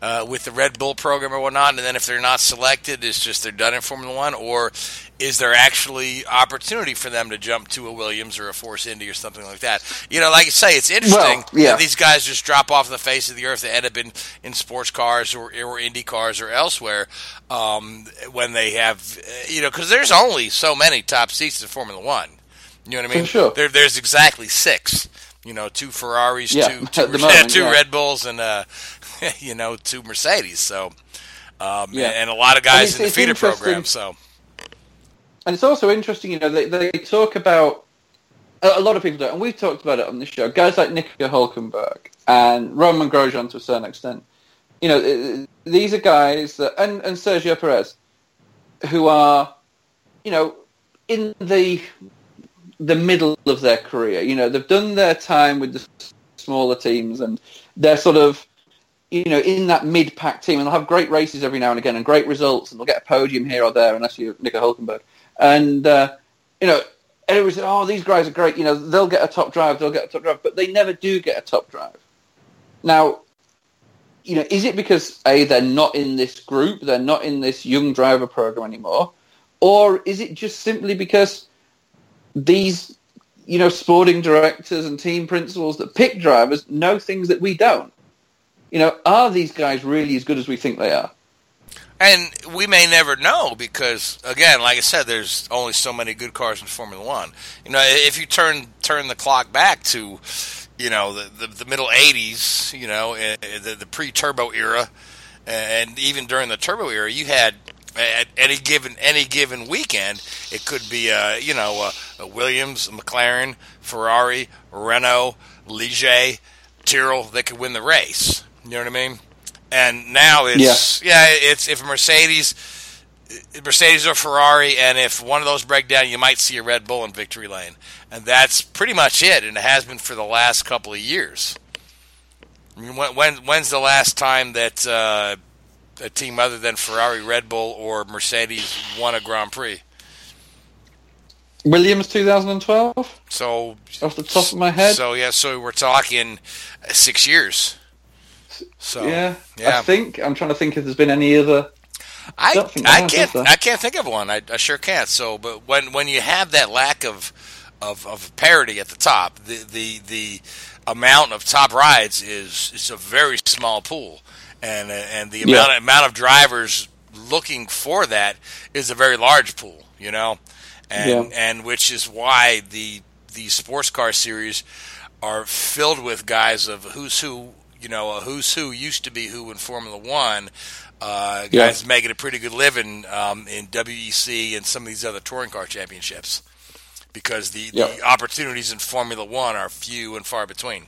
S2: uh, with the Red Bull program or whatnot? And then if they're not selected, it's just they're done in Formula One? Or is there actually opportunity for them to jump to a Williams or a Force Indy or something like that? You know, like I say, it's interesting
S4: Well, yeah.
S2: that these guys just drop off the face of the earth. They end up in, in sports cars or, or Indy cars or elsewhere um, when they have, uh, you know, because there's only so many top seats in Formula One. You know what I mean?
S4: For sure.
S2: There, there's exactly six. You know, two Ferraris,
S4: Yeah,
S2: two two,
S4: the moment,
S2: two
S4: yeah.
S2: Red Bulls, and uh, you know, two Mercedes. So, um,
S4: Yeah.
S2: and a lot of guys
S4: it's-
S2: in the feeder program. So,
S4: And it's also interesting, you know, they, they talk about a, lot of people do, and we've talked about it on this show. Guys like Nico Hulkenberg and Romain Grosjean to a certain extent. You know, these are guys that, and, and Sergio Perez, who are, you know, in the the middle of their career. You know, they've done their time with the smaller teams, and they're sort of, you know, in that mid-pack team, and they'll have great races every now and again and great results, and they'll get a podium here or there, unless you're Nico Hulkenberg. And uh, you know, everybody said, "Oh, these guys are great." You know, they'll get a top drive, they'll get a top drive, but they never do get a top drive. Now, you know, is it because a they're not in this group, they're not in this young driver program anymore, or is it just simply because these you know, sporting directors and team principals that pick drivers know things that we don't. You know, are these guys really as good as we think they are?
S2: And we may never know because, again, like I said, there's only so many good cars in Formula One. You know, if you turn turn the clock back to, you know, the the, the middle '80s, you know, eh, eh, the, the pre-turbo era, eh, and even during the turbo era, you had eh, at any given any given weekend, it could be a you know uh, a Williams, McLaren, Ferrari, Renault, Ligier, Tyrrell that could win the race. You know what I mean? And now it's yeah, yeah it's if Mercedes. Mercedes or Ferrari, and if one of those break down, you might see a Red Bull in victory lane, and that's pretty much it. And it has been for the last couple of years. I mean, when, when when's the last time that uh, a team other than Ferrari, Red Bull, or Mercedes won a Grand Prix?
S4: Williams 2012.
S2: So
S4: off the top of my head.
S2: So yeah, so we're talking six years. So
S4: yeah,
S2: yeah.
S4: I think I'm trying to think if there's been any other.
S2: I I can't? I can't think of one. I, I sure can't. So, but when when you have that lack of of, of parity at the top, the the the amount of top rides is is a very small pool, and and the
S4: Yeah.
S2: amount amount of drivers looking for that is a very large pool. You know, and
S4: Yeah.
S2: and which is why the the sports car series are filled with guys of who's who. You know, a who's who used to be who in Formula One. Uh,
S4: Yeah.
S2: guys making a pretty good living um, in WEC and some of these other touring car championships because the,
S4: Yeah.
S2: the opportunities in Formula One are few and far between.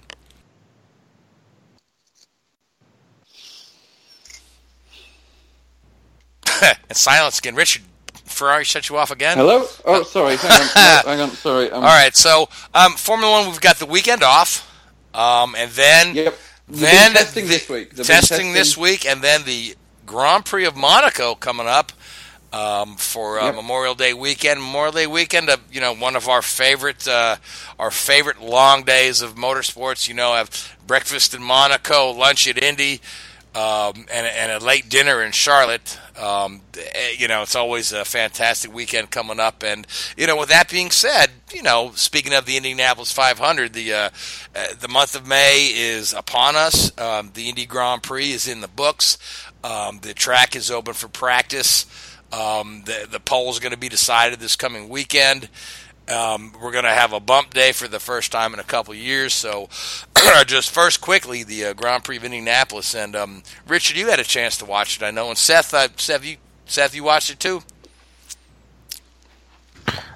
S2: and silence again. Richard, Ferrari shut you off again?
S4: Hello. Oh, sorry. Hang on. No, hang on. Sorry. Um,
S2: All right, so um, Formula One, we've got the weekend off, um, and then
S4: Yep.
S2: Then
S4: testing this week. They've
S2: testing this week, and then the Grand Prix of Monaco coming up um, for uh,
S4: Yep.
S2: Memorial Day weekend. Memorial Day weekend, uh, you know, one of our favorite uh, our favorite long days of motorsports. You know, have breakfast in Monaco, lunch at Indy. Um, and, and a late dinner in Charlotte. Um, eh, you know, it's always a fantastic weekend coming up. And you know, with that being said, you know, speaking of the Indianapolis 500, the uh, uh, the month of May is upon us. Um, the Indy Grand Prix is in the books. Um, the track is open for practice. Um, the the pole is going to be decided this coming weekend. Um, we're going to have a bump day for the first time in a couple years. So, just first quickly, the uh, Grand Prix of Indianapolis. And um, Richard, you had a chance to watch it, I know. And Seth, uh, Seth, you Seth, you watched it too.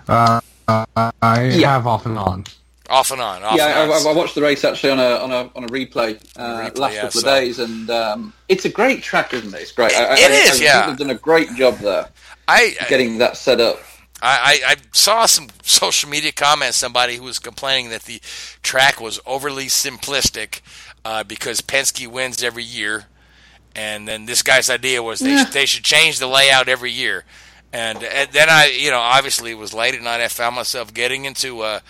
S3: Uh, I
S4: Yeah.
S3: have off and on.
S2: Off and on. Off
S4: yeah,
S2: and
S4: I,
S2: on.
S4: I, I watched the race actually on a on a on a replay, uh,
S2: Replay,
S4: last
S2: yeah,
S4: couple
S2: so-
S4: of days, and um, it's a great track, isn't it? It's great. I, I,
S2: It
S4: I,
S2: is,
S4: I think
S2: yeah.
S4: They've done a great job there
S2: I,
S4: getting that set up.
S2: I, I, I saw some social media comments. Somebody who was complaining that the track was overly simplistic uh, because Penske wins every year, and then this guy's idea was they
S4: Yeah.
S2: should, they should change the layout every year. And, and then I, you know, obviously it was late at night. I found myself getting into a,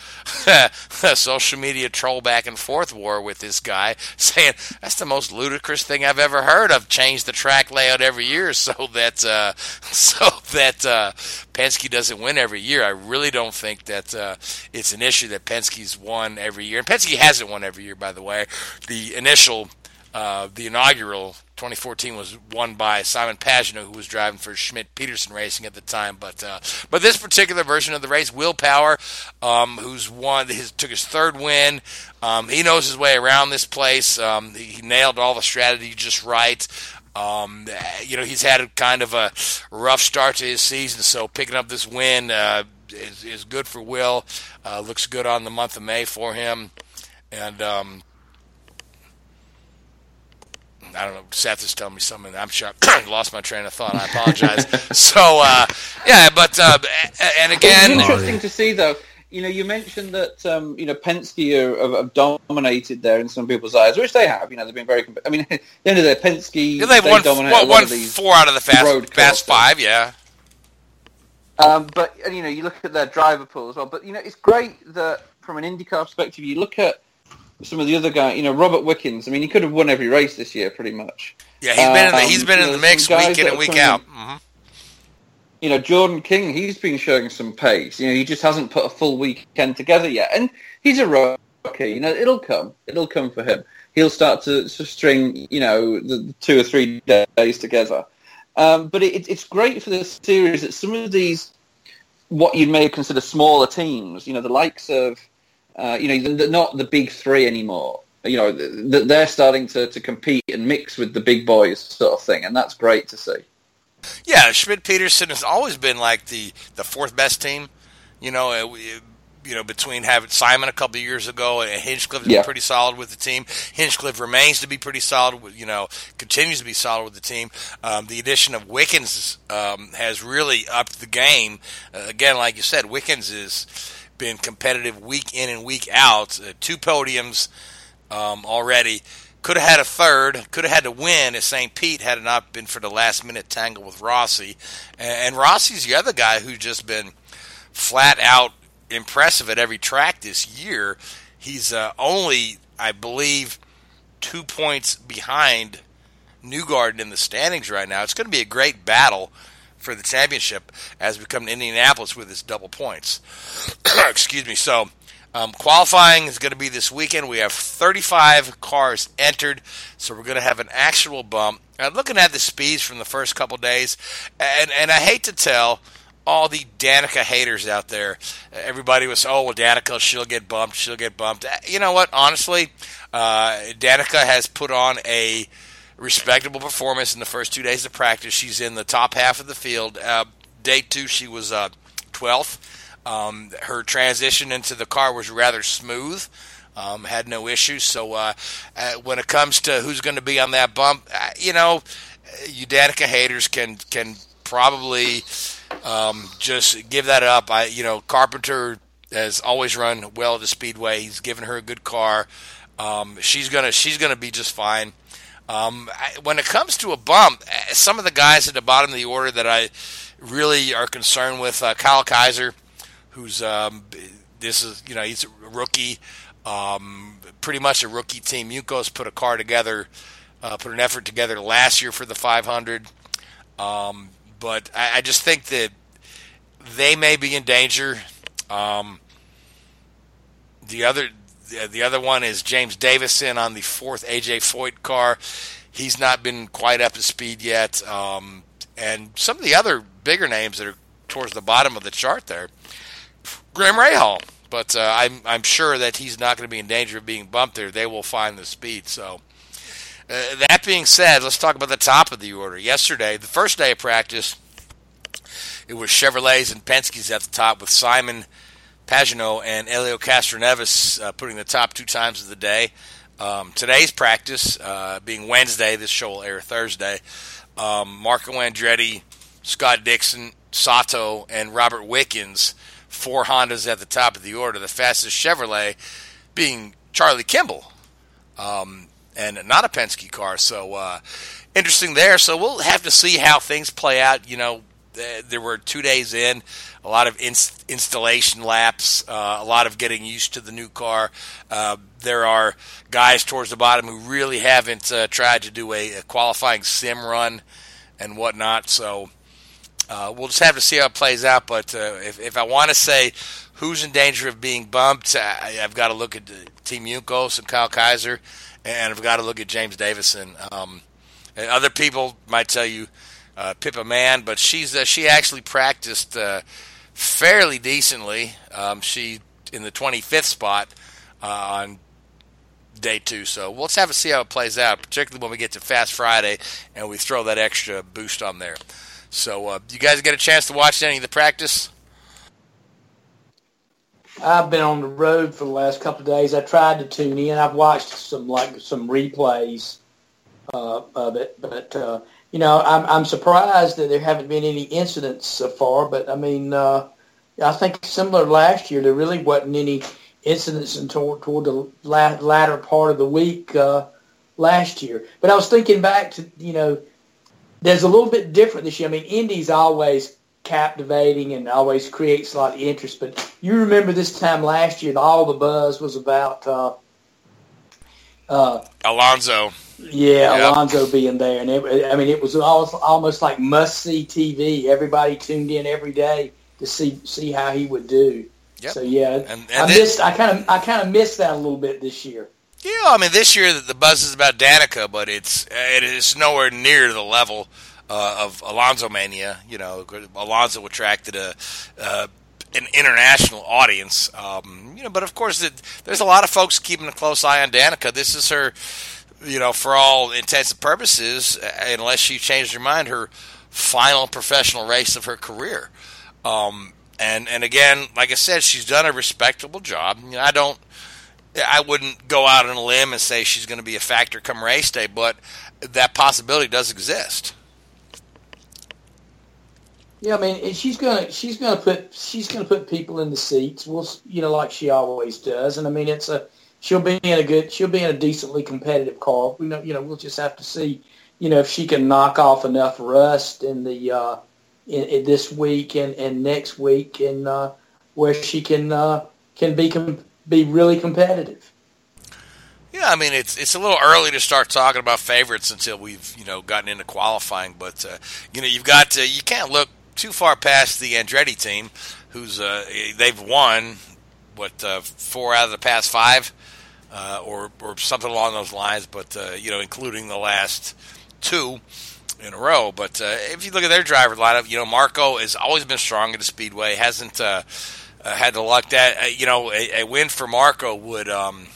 S2: a social media troll back and forth war with this guy, saying that's the most ludicrous thing I've ever heard of. Change the track layout every year so that uh, so that uh, Penske doesn't win every year. I really don't think that uh, it's an issue that Penske's won every year, and Penske hasn't won every year, by the way. The initial uh, the inaugural 2014 was won by Simon Pagenaud, who was driving for Schmidt Peterson Racing at the time. But uh, but this particular version of the race, Will Power, um, who's won his took his third win. Um, he knows his way around this place. Um, he, he nailed all the strategy just right. Um, you know, he's had kind of a rough start to his season, so picking up this win uh, is, is good for Will. Uh, looks good on the month of May for him, and. Um, I don't know. Seth is telling me something. I'm sure I lost my train of thought. I apologize. so, uh, yeah, but uh, and again,
S4: it's interesting to see though. You know, you mentioned that um, you know Penske are, have, have dominated there in some people's eyes, which they have. You know, they've been very. comp- I mean, at the end of the day, Penske
S2: Yeah, they've
S4: they
S2: won,
S4: dominate
S2: what,
S4: a lot
S2: won
S4: of these
S2: four out of the fast,
S4: road
S2: fast five. Yeah,
S4: Um, but and, you know, you look at their driver pool as well. But you know, it's great that from an IndyCar perspective, you look at some of the other guys. You know, Robert Wickens. I mean, he could have won every race this year, pretty much.
S2: yeah. He's been in the,
S4: Um,
S2: he's been
S4: you
S2: in the mix week in and week out.
S4: in-
S2: hmm
S4: you know, Jordan King, he's been showing some pace. You know, he just hasn't put a full weekend together yet. And he's a rookie. You know, it'll come. It'll come for him. He'll start to, to string, you know, the, the two or three days together. Um, but it, it's great for the series that some of these, what you may consider smaller teams, you know, the likes of, uh, you know, they're not the big three anymore. You know, they're starting to, to compete and mix with the big boys sort of thing, and that's great to see.
S2: Yeah, Schmidt Peterson has always been like the, the fourth best team. You know, uh, you know, between having Simon a couple of years ago and Hinchcliffe yeah. pretty solid with the team. Hinchcliffe remains to be pretty solid. With, you know, continues to be solid with the team. Um, the addition of Wickens um, has really upped the game. Uh, again, like you said, Wickens has been competitive week in and week out. Uh, two podiums um, already. Could have had a third. Could have had to win if St. Pete had it not been for the last minute tangle with Rossi. And, and Rossi's the other guy who's just been flat out impressive at every track this year. He's uh, only, I believe, two points behind Newgarden in the standings right now. It's going to be a great battle for the championship as we come to Indianapolis with his double points. Excuse me. So um, qualifying is going to be this weekend. We have 35 cars entered, so we're going to have an actual bump. And looking at the speeds from the first couple days, and and I hate to tell all the Danica haters out there. Everybody was, oh, well, Danica, she'll get bumped, she'll get bumped. You know what? Honestly, uh, Danica has put on a respectable performance in the first two days of practice. She's in the top half of the field. Uh, day two, she was uh, 12th. Um, her transition into the car was rather smooth. Um, had no issues. So uh, uh, when it comes to who's going to be on that bump, uh, you know, you Danica haters can can probably um, just give that up. I, you know, Carpenter has always run well at the Speedway. He's given her a good car. Um, she's gonna she's gonna be just fine. Um, I, when it comes to a bump, eh, some of the guys at the bottom of the order that I really are concerned with, uh, Kyle Kaiser who's um, this is you know he's a rookie, um, pretty much a rookie team. Juncos put a car together, uh, put an effort together last year for the 500, um, but I, I, just think that they may be in danger. Um, the other the other one is James Davison on the fourth AJ Foyt car. He's not been quite up to speed yet. Um, and some of the other bigger names that are towards the bottom of the chart there. Graham Rahal. But uh, I'm I'm sure that he's not going to be in danger of being bumped there. They will find the speed. So uh, that being said, let's talk about the top of the order. Yesterday, the first day of practice, it was Chevrolets and Penske's at the top with Simon Pagenaud and Elio Castroneves uh, putting the top two times of the day. Um, today's practice, uh, being Wednesday, this show will air Thursday. Um, Marco Andretti, Scott Dixon, Sato, and Robert Wickens four Hondas at the top of the order. The fastest Chevrolet being Charlie Kimball, um, and not a Penske car. So uh, interesting there. So we'll have to see how things play out. You know, there were two days in, a lot of inst- installation laps, uh, a lot of getting used to the new car. Uh, there are guys towards the bottom who really haven't uh, tried to do a, a, qualifying sim run and whatnot. So uh, we'll just have to see how it plays out. But uh, if, if I want to say who's in danger of being bumped, I, have got to look at Team Juncos and Kyle Kaiser, and I've got to look at James Davison. Um, and other people might tell you uh, Pippa Mann, but she's uh, she actually practiced uh, fairly decently. Um, she in the 25th spot uh, on day two. So we'll just have to see how it plays out, particularly when we get to Fast Friday and we throw that extra boost on there. So, uh, you guys get a chance to watch any of the practice?
S5: I've been on the road for the last couple of days. I tried to tune in. I've watched some like some replays uh, of it, but uh, you know, I'm I'm surprised that there haven't been any incidents so far. But I mean, uh, I think similar last year, there really wasn't any incidents until toward the la- latter part of the week uh, last year. But I was thinking back to you know there's a little bit different this year. I mean, Indy's always captivating and always creates a lot of interest. But you remember this time last year, all the buzz was about uh,
S2: uh, Alonso.
S5: Yeah,
S2: Yep.
S5: Alonso being there, and it, I mean, it was almost almost like must see TV. Everybody tuned in every day to see see how he would do.
S2: Yep.
S5: So yeah,
S2: And-
S5: I
S2: and it-
S5: missed. I kind of I kind of missed that a little bit this year.
S2: Yeah, I mean, this year the buzz is about Danica, but it's it is nowhere near the level uh, of Alonso Mania. You know, Alonso attracted a uh, an international audience. Um, you know, but of course, it, there's a lot of folks keeping a close eye on Danica. This is her, you know, for all intents and purposes, uh, unless she changed her mind, her final professional race of her career. Um, and and again, like I said, she's done a respectable job. You know, I don't. I wouldn't go out on a limb and say she's going to be a factor come race day, but that possibility does exist.
S5: Yeah, I mean, she's gonna she's gonna put she's gonna put people in the seats. Well, you know, like she always does. And I mean, it's a she'll be in a good she'll be in a decently competitive car. We know, you know, we'll just have to see, you know, if she can knock off enough rust in the uh, in, in this week and, and next week, and uh, where she can uh, can be com- be really competitive.
S2: Yeah, I mean it's it's a little early to start talking about favorites until we've you know gotten into qualifying, but uh, you know you've got to, you can't look too far past the Andretti team, who's uh, they've won what uh, four out of the past five, uh, or or something along those lines, but uh, you know including the last two in a row. But uh, if you look at their driver lineup, you know Marco has always been strong at the speedway, hasn't uh, uh, had the luck that uh, you know a, a win for Marco would. Um,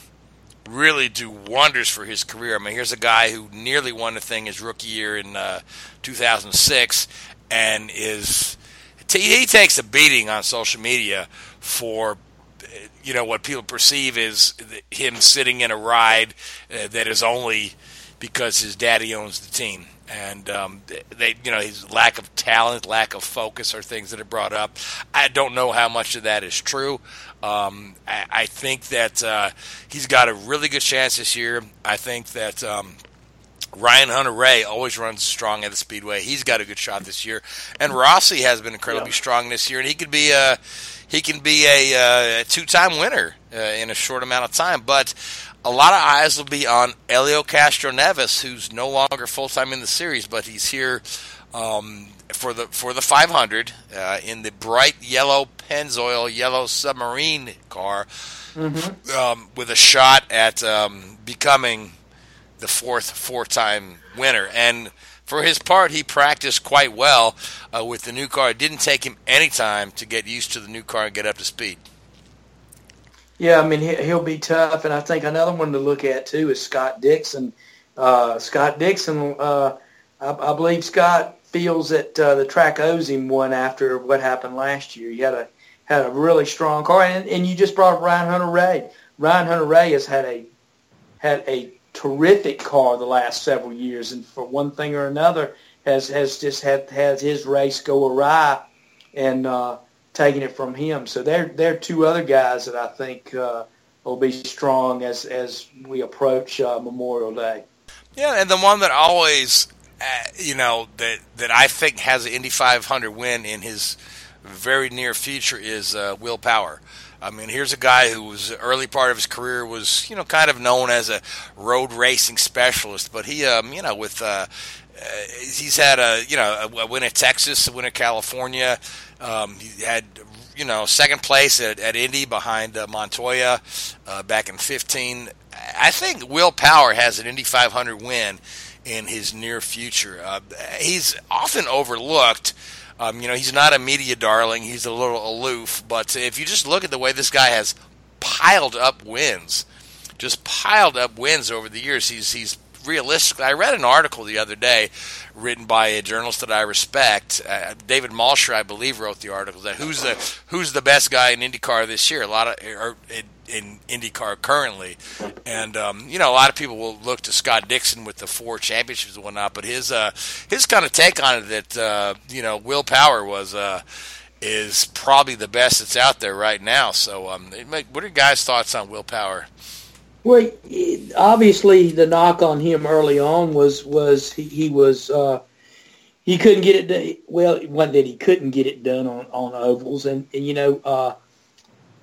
S2: really do wonders for his career. I mean, here's a guy who nearly won the thing his rookie year in uh, 2006, and is he takes a beating on social media for you know what people perceive is him sitting in a ride uh, that is only because his daddy owns the team. And um, they, you know, his lack of talent, lack of focus, are things that are brought up. I don't know how much of that is true. Um, I, I think that uh, he's got a really good chance this year. I think that um, Ryan Hunter Reay always runs strong at the Speedway. He's got a good shot this year, and Rossi has been incredibly strong this year, and he could be a he can be a, uh, two time winner uh, in a short amount of time. But a lot of eyes will be on Elio Castroneves, who's no longer full time in the series, but he's here. Um, for the for the 500 uh, in the bright yellow Pennzoil yellow submarine car, um, with a shot at um, becoming the fourth four-time winner. And for his part, he practiced quite well uh, with the new car. It didn't take him any time to get used to the new car and get up to speed.
S5: Yeah, I mean he- he'll be tough, and I think another one to look at too is Scott Dixon. Uh, Scott Dixon, uh, I, I believe Scott feels that uh, the track owes him one after what happened last year. He had a had a really strong car, and, and you just brought up Ryan Hunter Reay. Ryan Hunter Reay has had a had a terrific car the last several years, and for one thing or another, has has just had had his race go awry, and uh, taking it from him. So they're they're two other guys that I think uh, will be strong as as we approach uh, Memorial Day.
S2: Yeah, and the one that always, uh, you know, that that I think has an Indy 500 win in his very near future is uh, Will Power. I mean, here's a guy who was early part of his career was, you know, kind of known as a road racing specialist, but he, um, you know, with uh, uh, he's had a, you know, a, win at Texas, a win at California. Um, he had, you know, second place at, at Indy behind uh, Montoya uh, back in 15. I think Will Power has an Indy 500 win in his near future. Uh, he's often overlooked. Um, you know, he's not a media darling. He's a little aloof. But if you just look at the way this guy has piled up wins, just piled up wins over the years, he's he's realistic. I read an article the other day written by a journalist that I respect, uh, David Malsher, I believe, wrote the article that who's the who's the best guy in IndyCar this year. A lot of or in, in IndyCar currently, and um, you know a lot of people will look to Scott Dixon with the four championships and whatnot, but his uh, his kind of take on it that uh, you know Will Power was. Uh, is probably the best that's out there right now. So, um, what are your guys' thoughts on Will Power?
S5: Well, obviously the knock on him early on was was he, he was uh, he couldn't get it. Well, wasn't that he couldn't get it done on on ovals, and, and you know uh,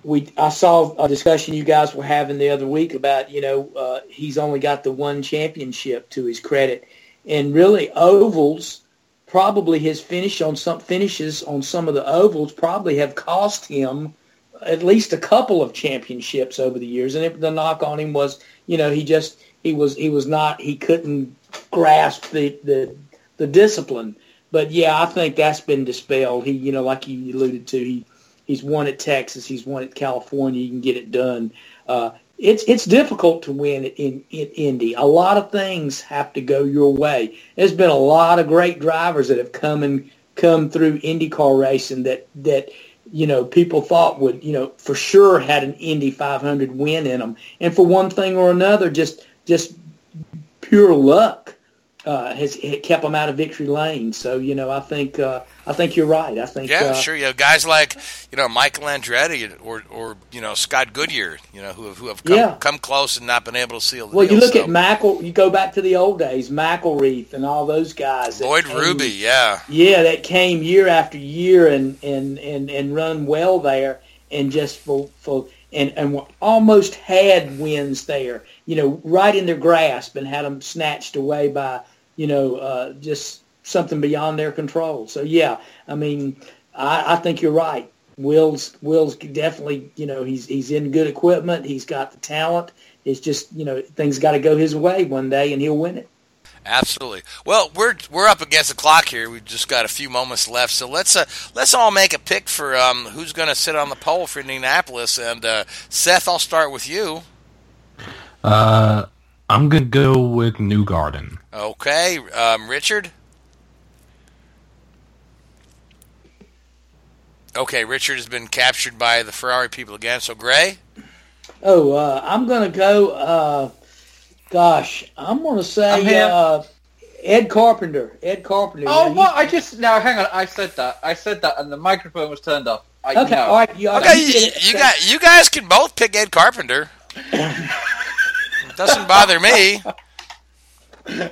S5: we I saw a discussion you guys were having the other week about you know uh, he's only got the one championship to his credit, and really ovals probably his finish on some finishes on some of the ovals probably have cost him at least a couple of championships over the years. And if the knock on him was you know he just he was he was not he couldn't grasp the the the discipline. But yeah, I think that's been dispelled. He you know like you alluded to he He's won at Texas. He's won at California. You can get it done. Uh, it's it's difficult to win in, in Indy. A lot of things have to go your way. There's been a lot of great drivers that have come and come through IndyCar racing that that you know people thought would you know for sure had an Indy 500 win in them, and for one thing or another, just just pure luck uh, has kept them out of victory lane. So you know, I think uh, I think you're right. I think
S2: yeah,
S5: uh,
S2: sure. You know, guys like you know Michael Andretti or or you know Scott Goodyear, you know who have, who have come,
S5: Yeah.
S2: come close and not been able to seal the
S5: Well,
S2: deal.
S5: you look
S2: so.
S5: at Mackle. You go back to the old days, McElreath and all those guys.
S2: Lloyd
S5: came-
S2: Ruby, yeah.
S5: Yeah, that came year after year and and and and run well there, and just for for and and almost had wins there. You know, right in their grasp, and had them snatched away by you know uh, just something beyond their control. So yeah, I mean, I, I think you're right. Will's Will's definitely you know he's he's in good equipment. He's got the talent. It's just you know things got to go his way one day, and he'll win it.
S2: Absolutely. Well, we're we're up against the clock here. We've just got a few moments left, so let's uh, let's all make a pick for um, who's going to sit on the pole for Indianapolis. And uh, Seth, I'll start with you.
S3: Uh, I'm gonna go with New Garden.
S2: Okay, um, Richard. Okay, Richard has been captured by the Ferrari people again. So Gray.
S5: Oh, uh, I'm gonna go. Uh, gosh, I'm gonna
S4: I'm
S5: say uh, Ed Carpenter. Ed Carpenter.
S4: Oh,
S5: Now, he-
S4: what? I just now. Hang on. I said that. I said that, and the microphone was turned off. I,
S5: Okay,
S4: no.
S5: all right, you-
S2: Okay, you, you got you guys can both pick Ed Carpenter. Doesn't bother me.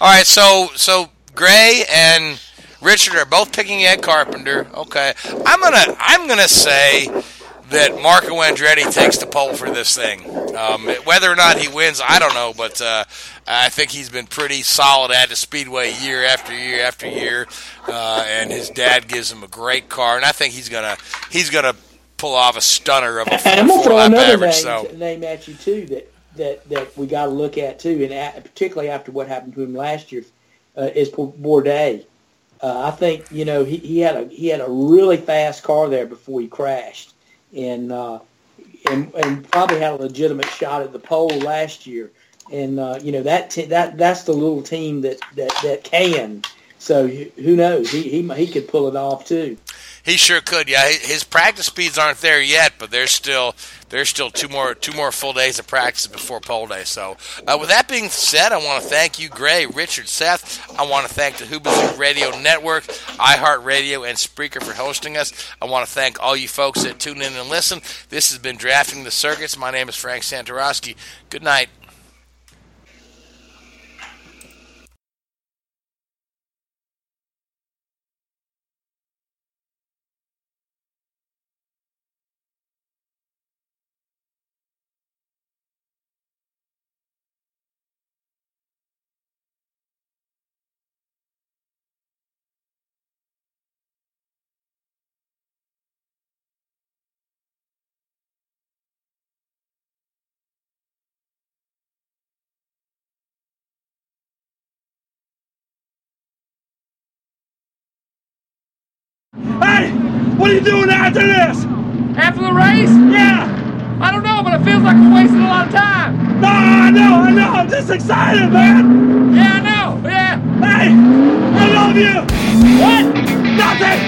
S2: All right, so so Gray and Richard are both picking Ed Carpenter. Okay, I'm gonna I'm gonna say that Marco Andretti takes the pole for this thing. Um, whether or not he wins, I don't know, but uh, I think he's been pretty solid at the Speedway year after year after year, uh, and his dad gives him a great car, and I think he's gonna he's gonna pull off a stunner of a
S5: and I'm gonna throw another
S2: average.
S5: name,
S2: So
S5: name at you too that that that we got to look at too, and at, particularly after what happened to him last year, uh, is Bourdais. Uh, I think you know he, he had a he had a really fast car there before he crashed, and uh, and and probably had a legitimate shot at the pole last year. And uh, you know that te- that that's the little team that that that can. So who knows? He he he could pull it off too.
S2: He sure could. Yeah, his practice speeds aren't there yet, but there's still there's still two more two more full days of practice before pole day. So, uh, with that being said, I want to thank you, Gray, Richard, Seth. I want to thank the Hoobazoo Radio Network, iHeartRadio, and Spreaker for hosting us. I want to thank all you folks that tune in and listen. This has been drafting the circuits. My name is Frank Santorowski. Good night.
S6: Hey, what are you doing after this? After the race? Yeah. I don't know, but it feels like we're wasting a lot of time. No, I know, I know. I'm just excited, man. Yeah, I know. Yeah. Hey, I love you. What? Nothing.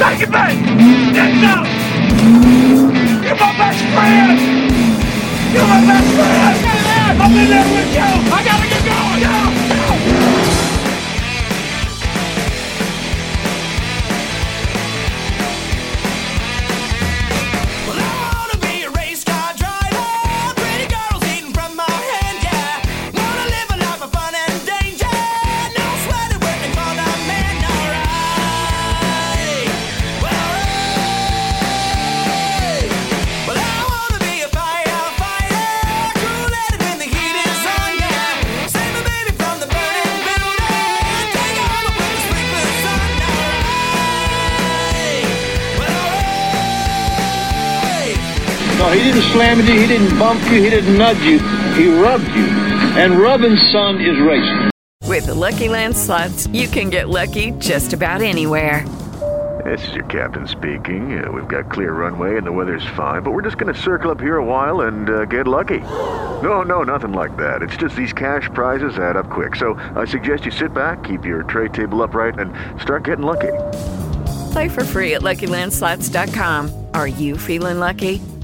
S6: Take it back. Get up. You're my best friend. You're my best friend. I'm in there with you. I gotta get going. Go,
S1: No, he didn't you. He didn't bump you. He didn't nudge you. He rubbed you. And rubbing son is racing.
S7: With the Lucky Land slots, you can get lucky just about anywhere.
S8: This is your captain speaking. Uh, we've got clear runway and the weather's fine, but we're just going to circle up here a while and uh, get lucky. No, no, nothing like that. It's just these cash prizes add up quick. So I suggest you sit back, keep your tray table upright, and start getting lucky.
S7: Play for free at LuckyLandSlots.com. Are you feeling lucky?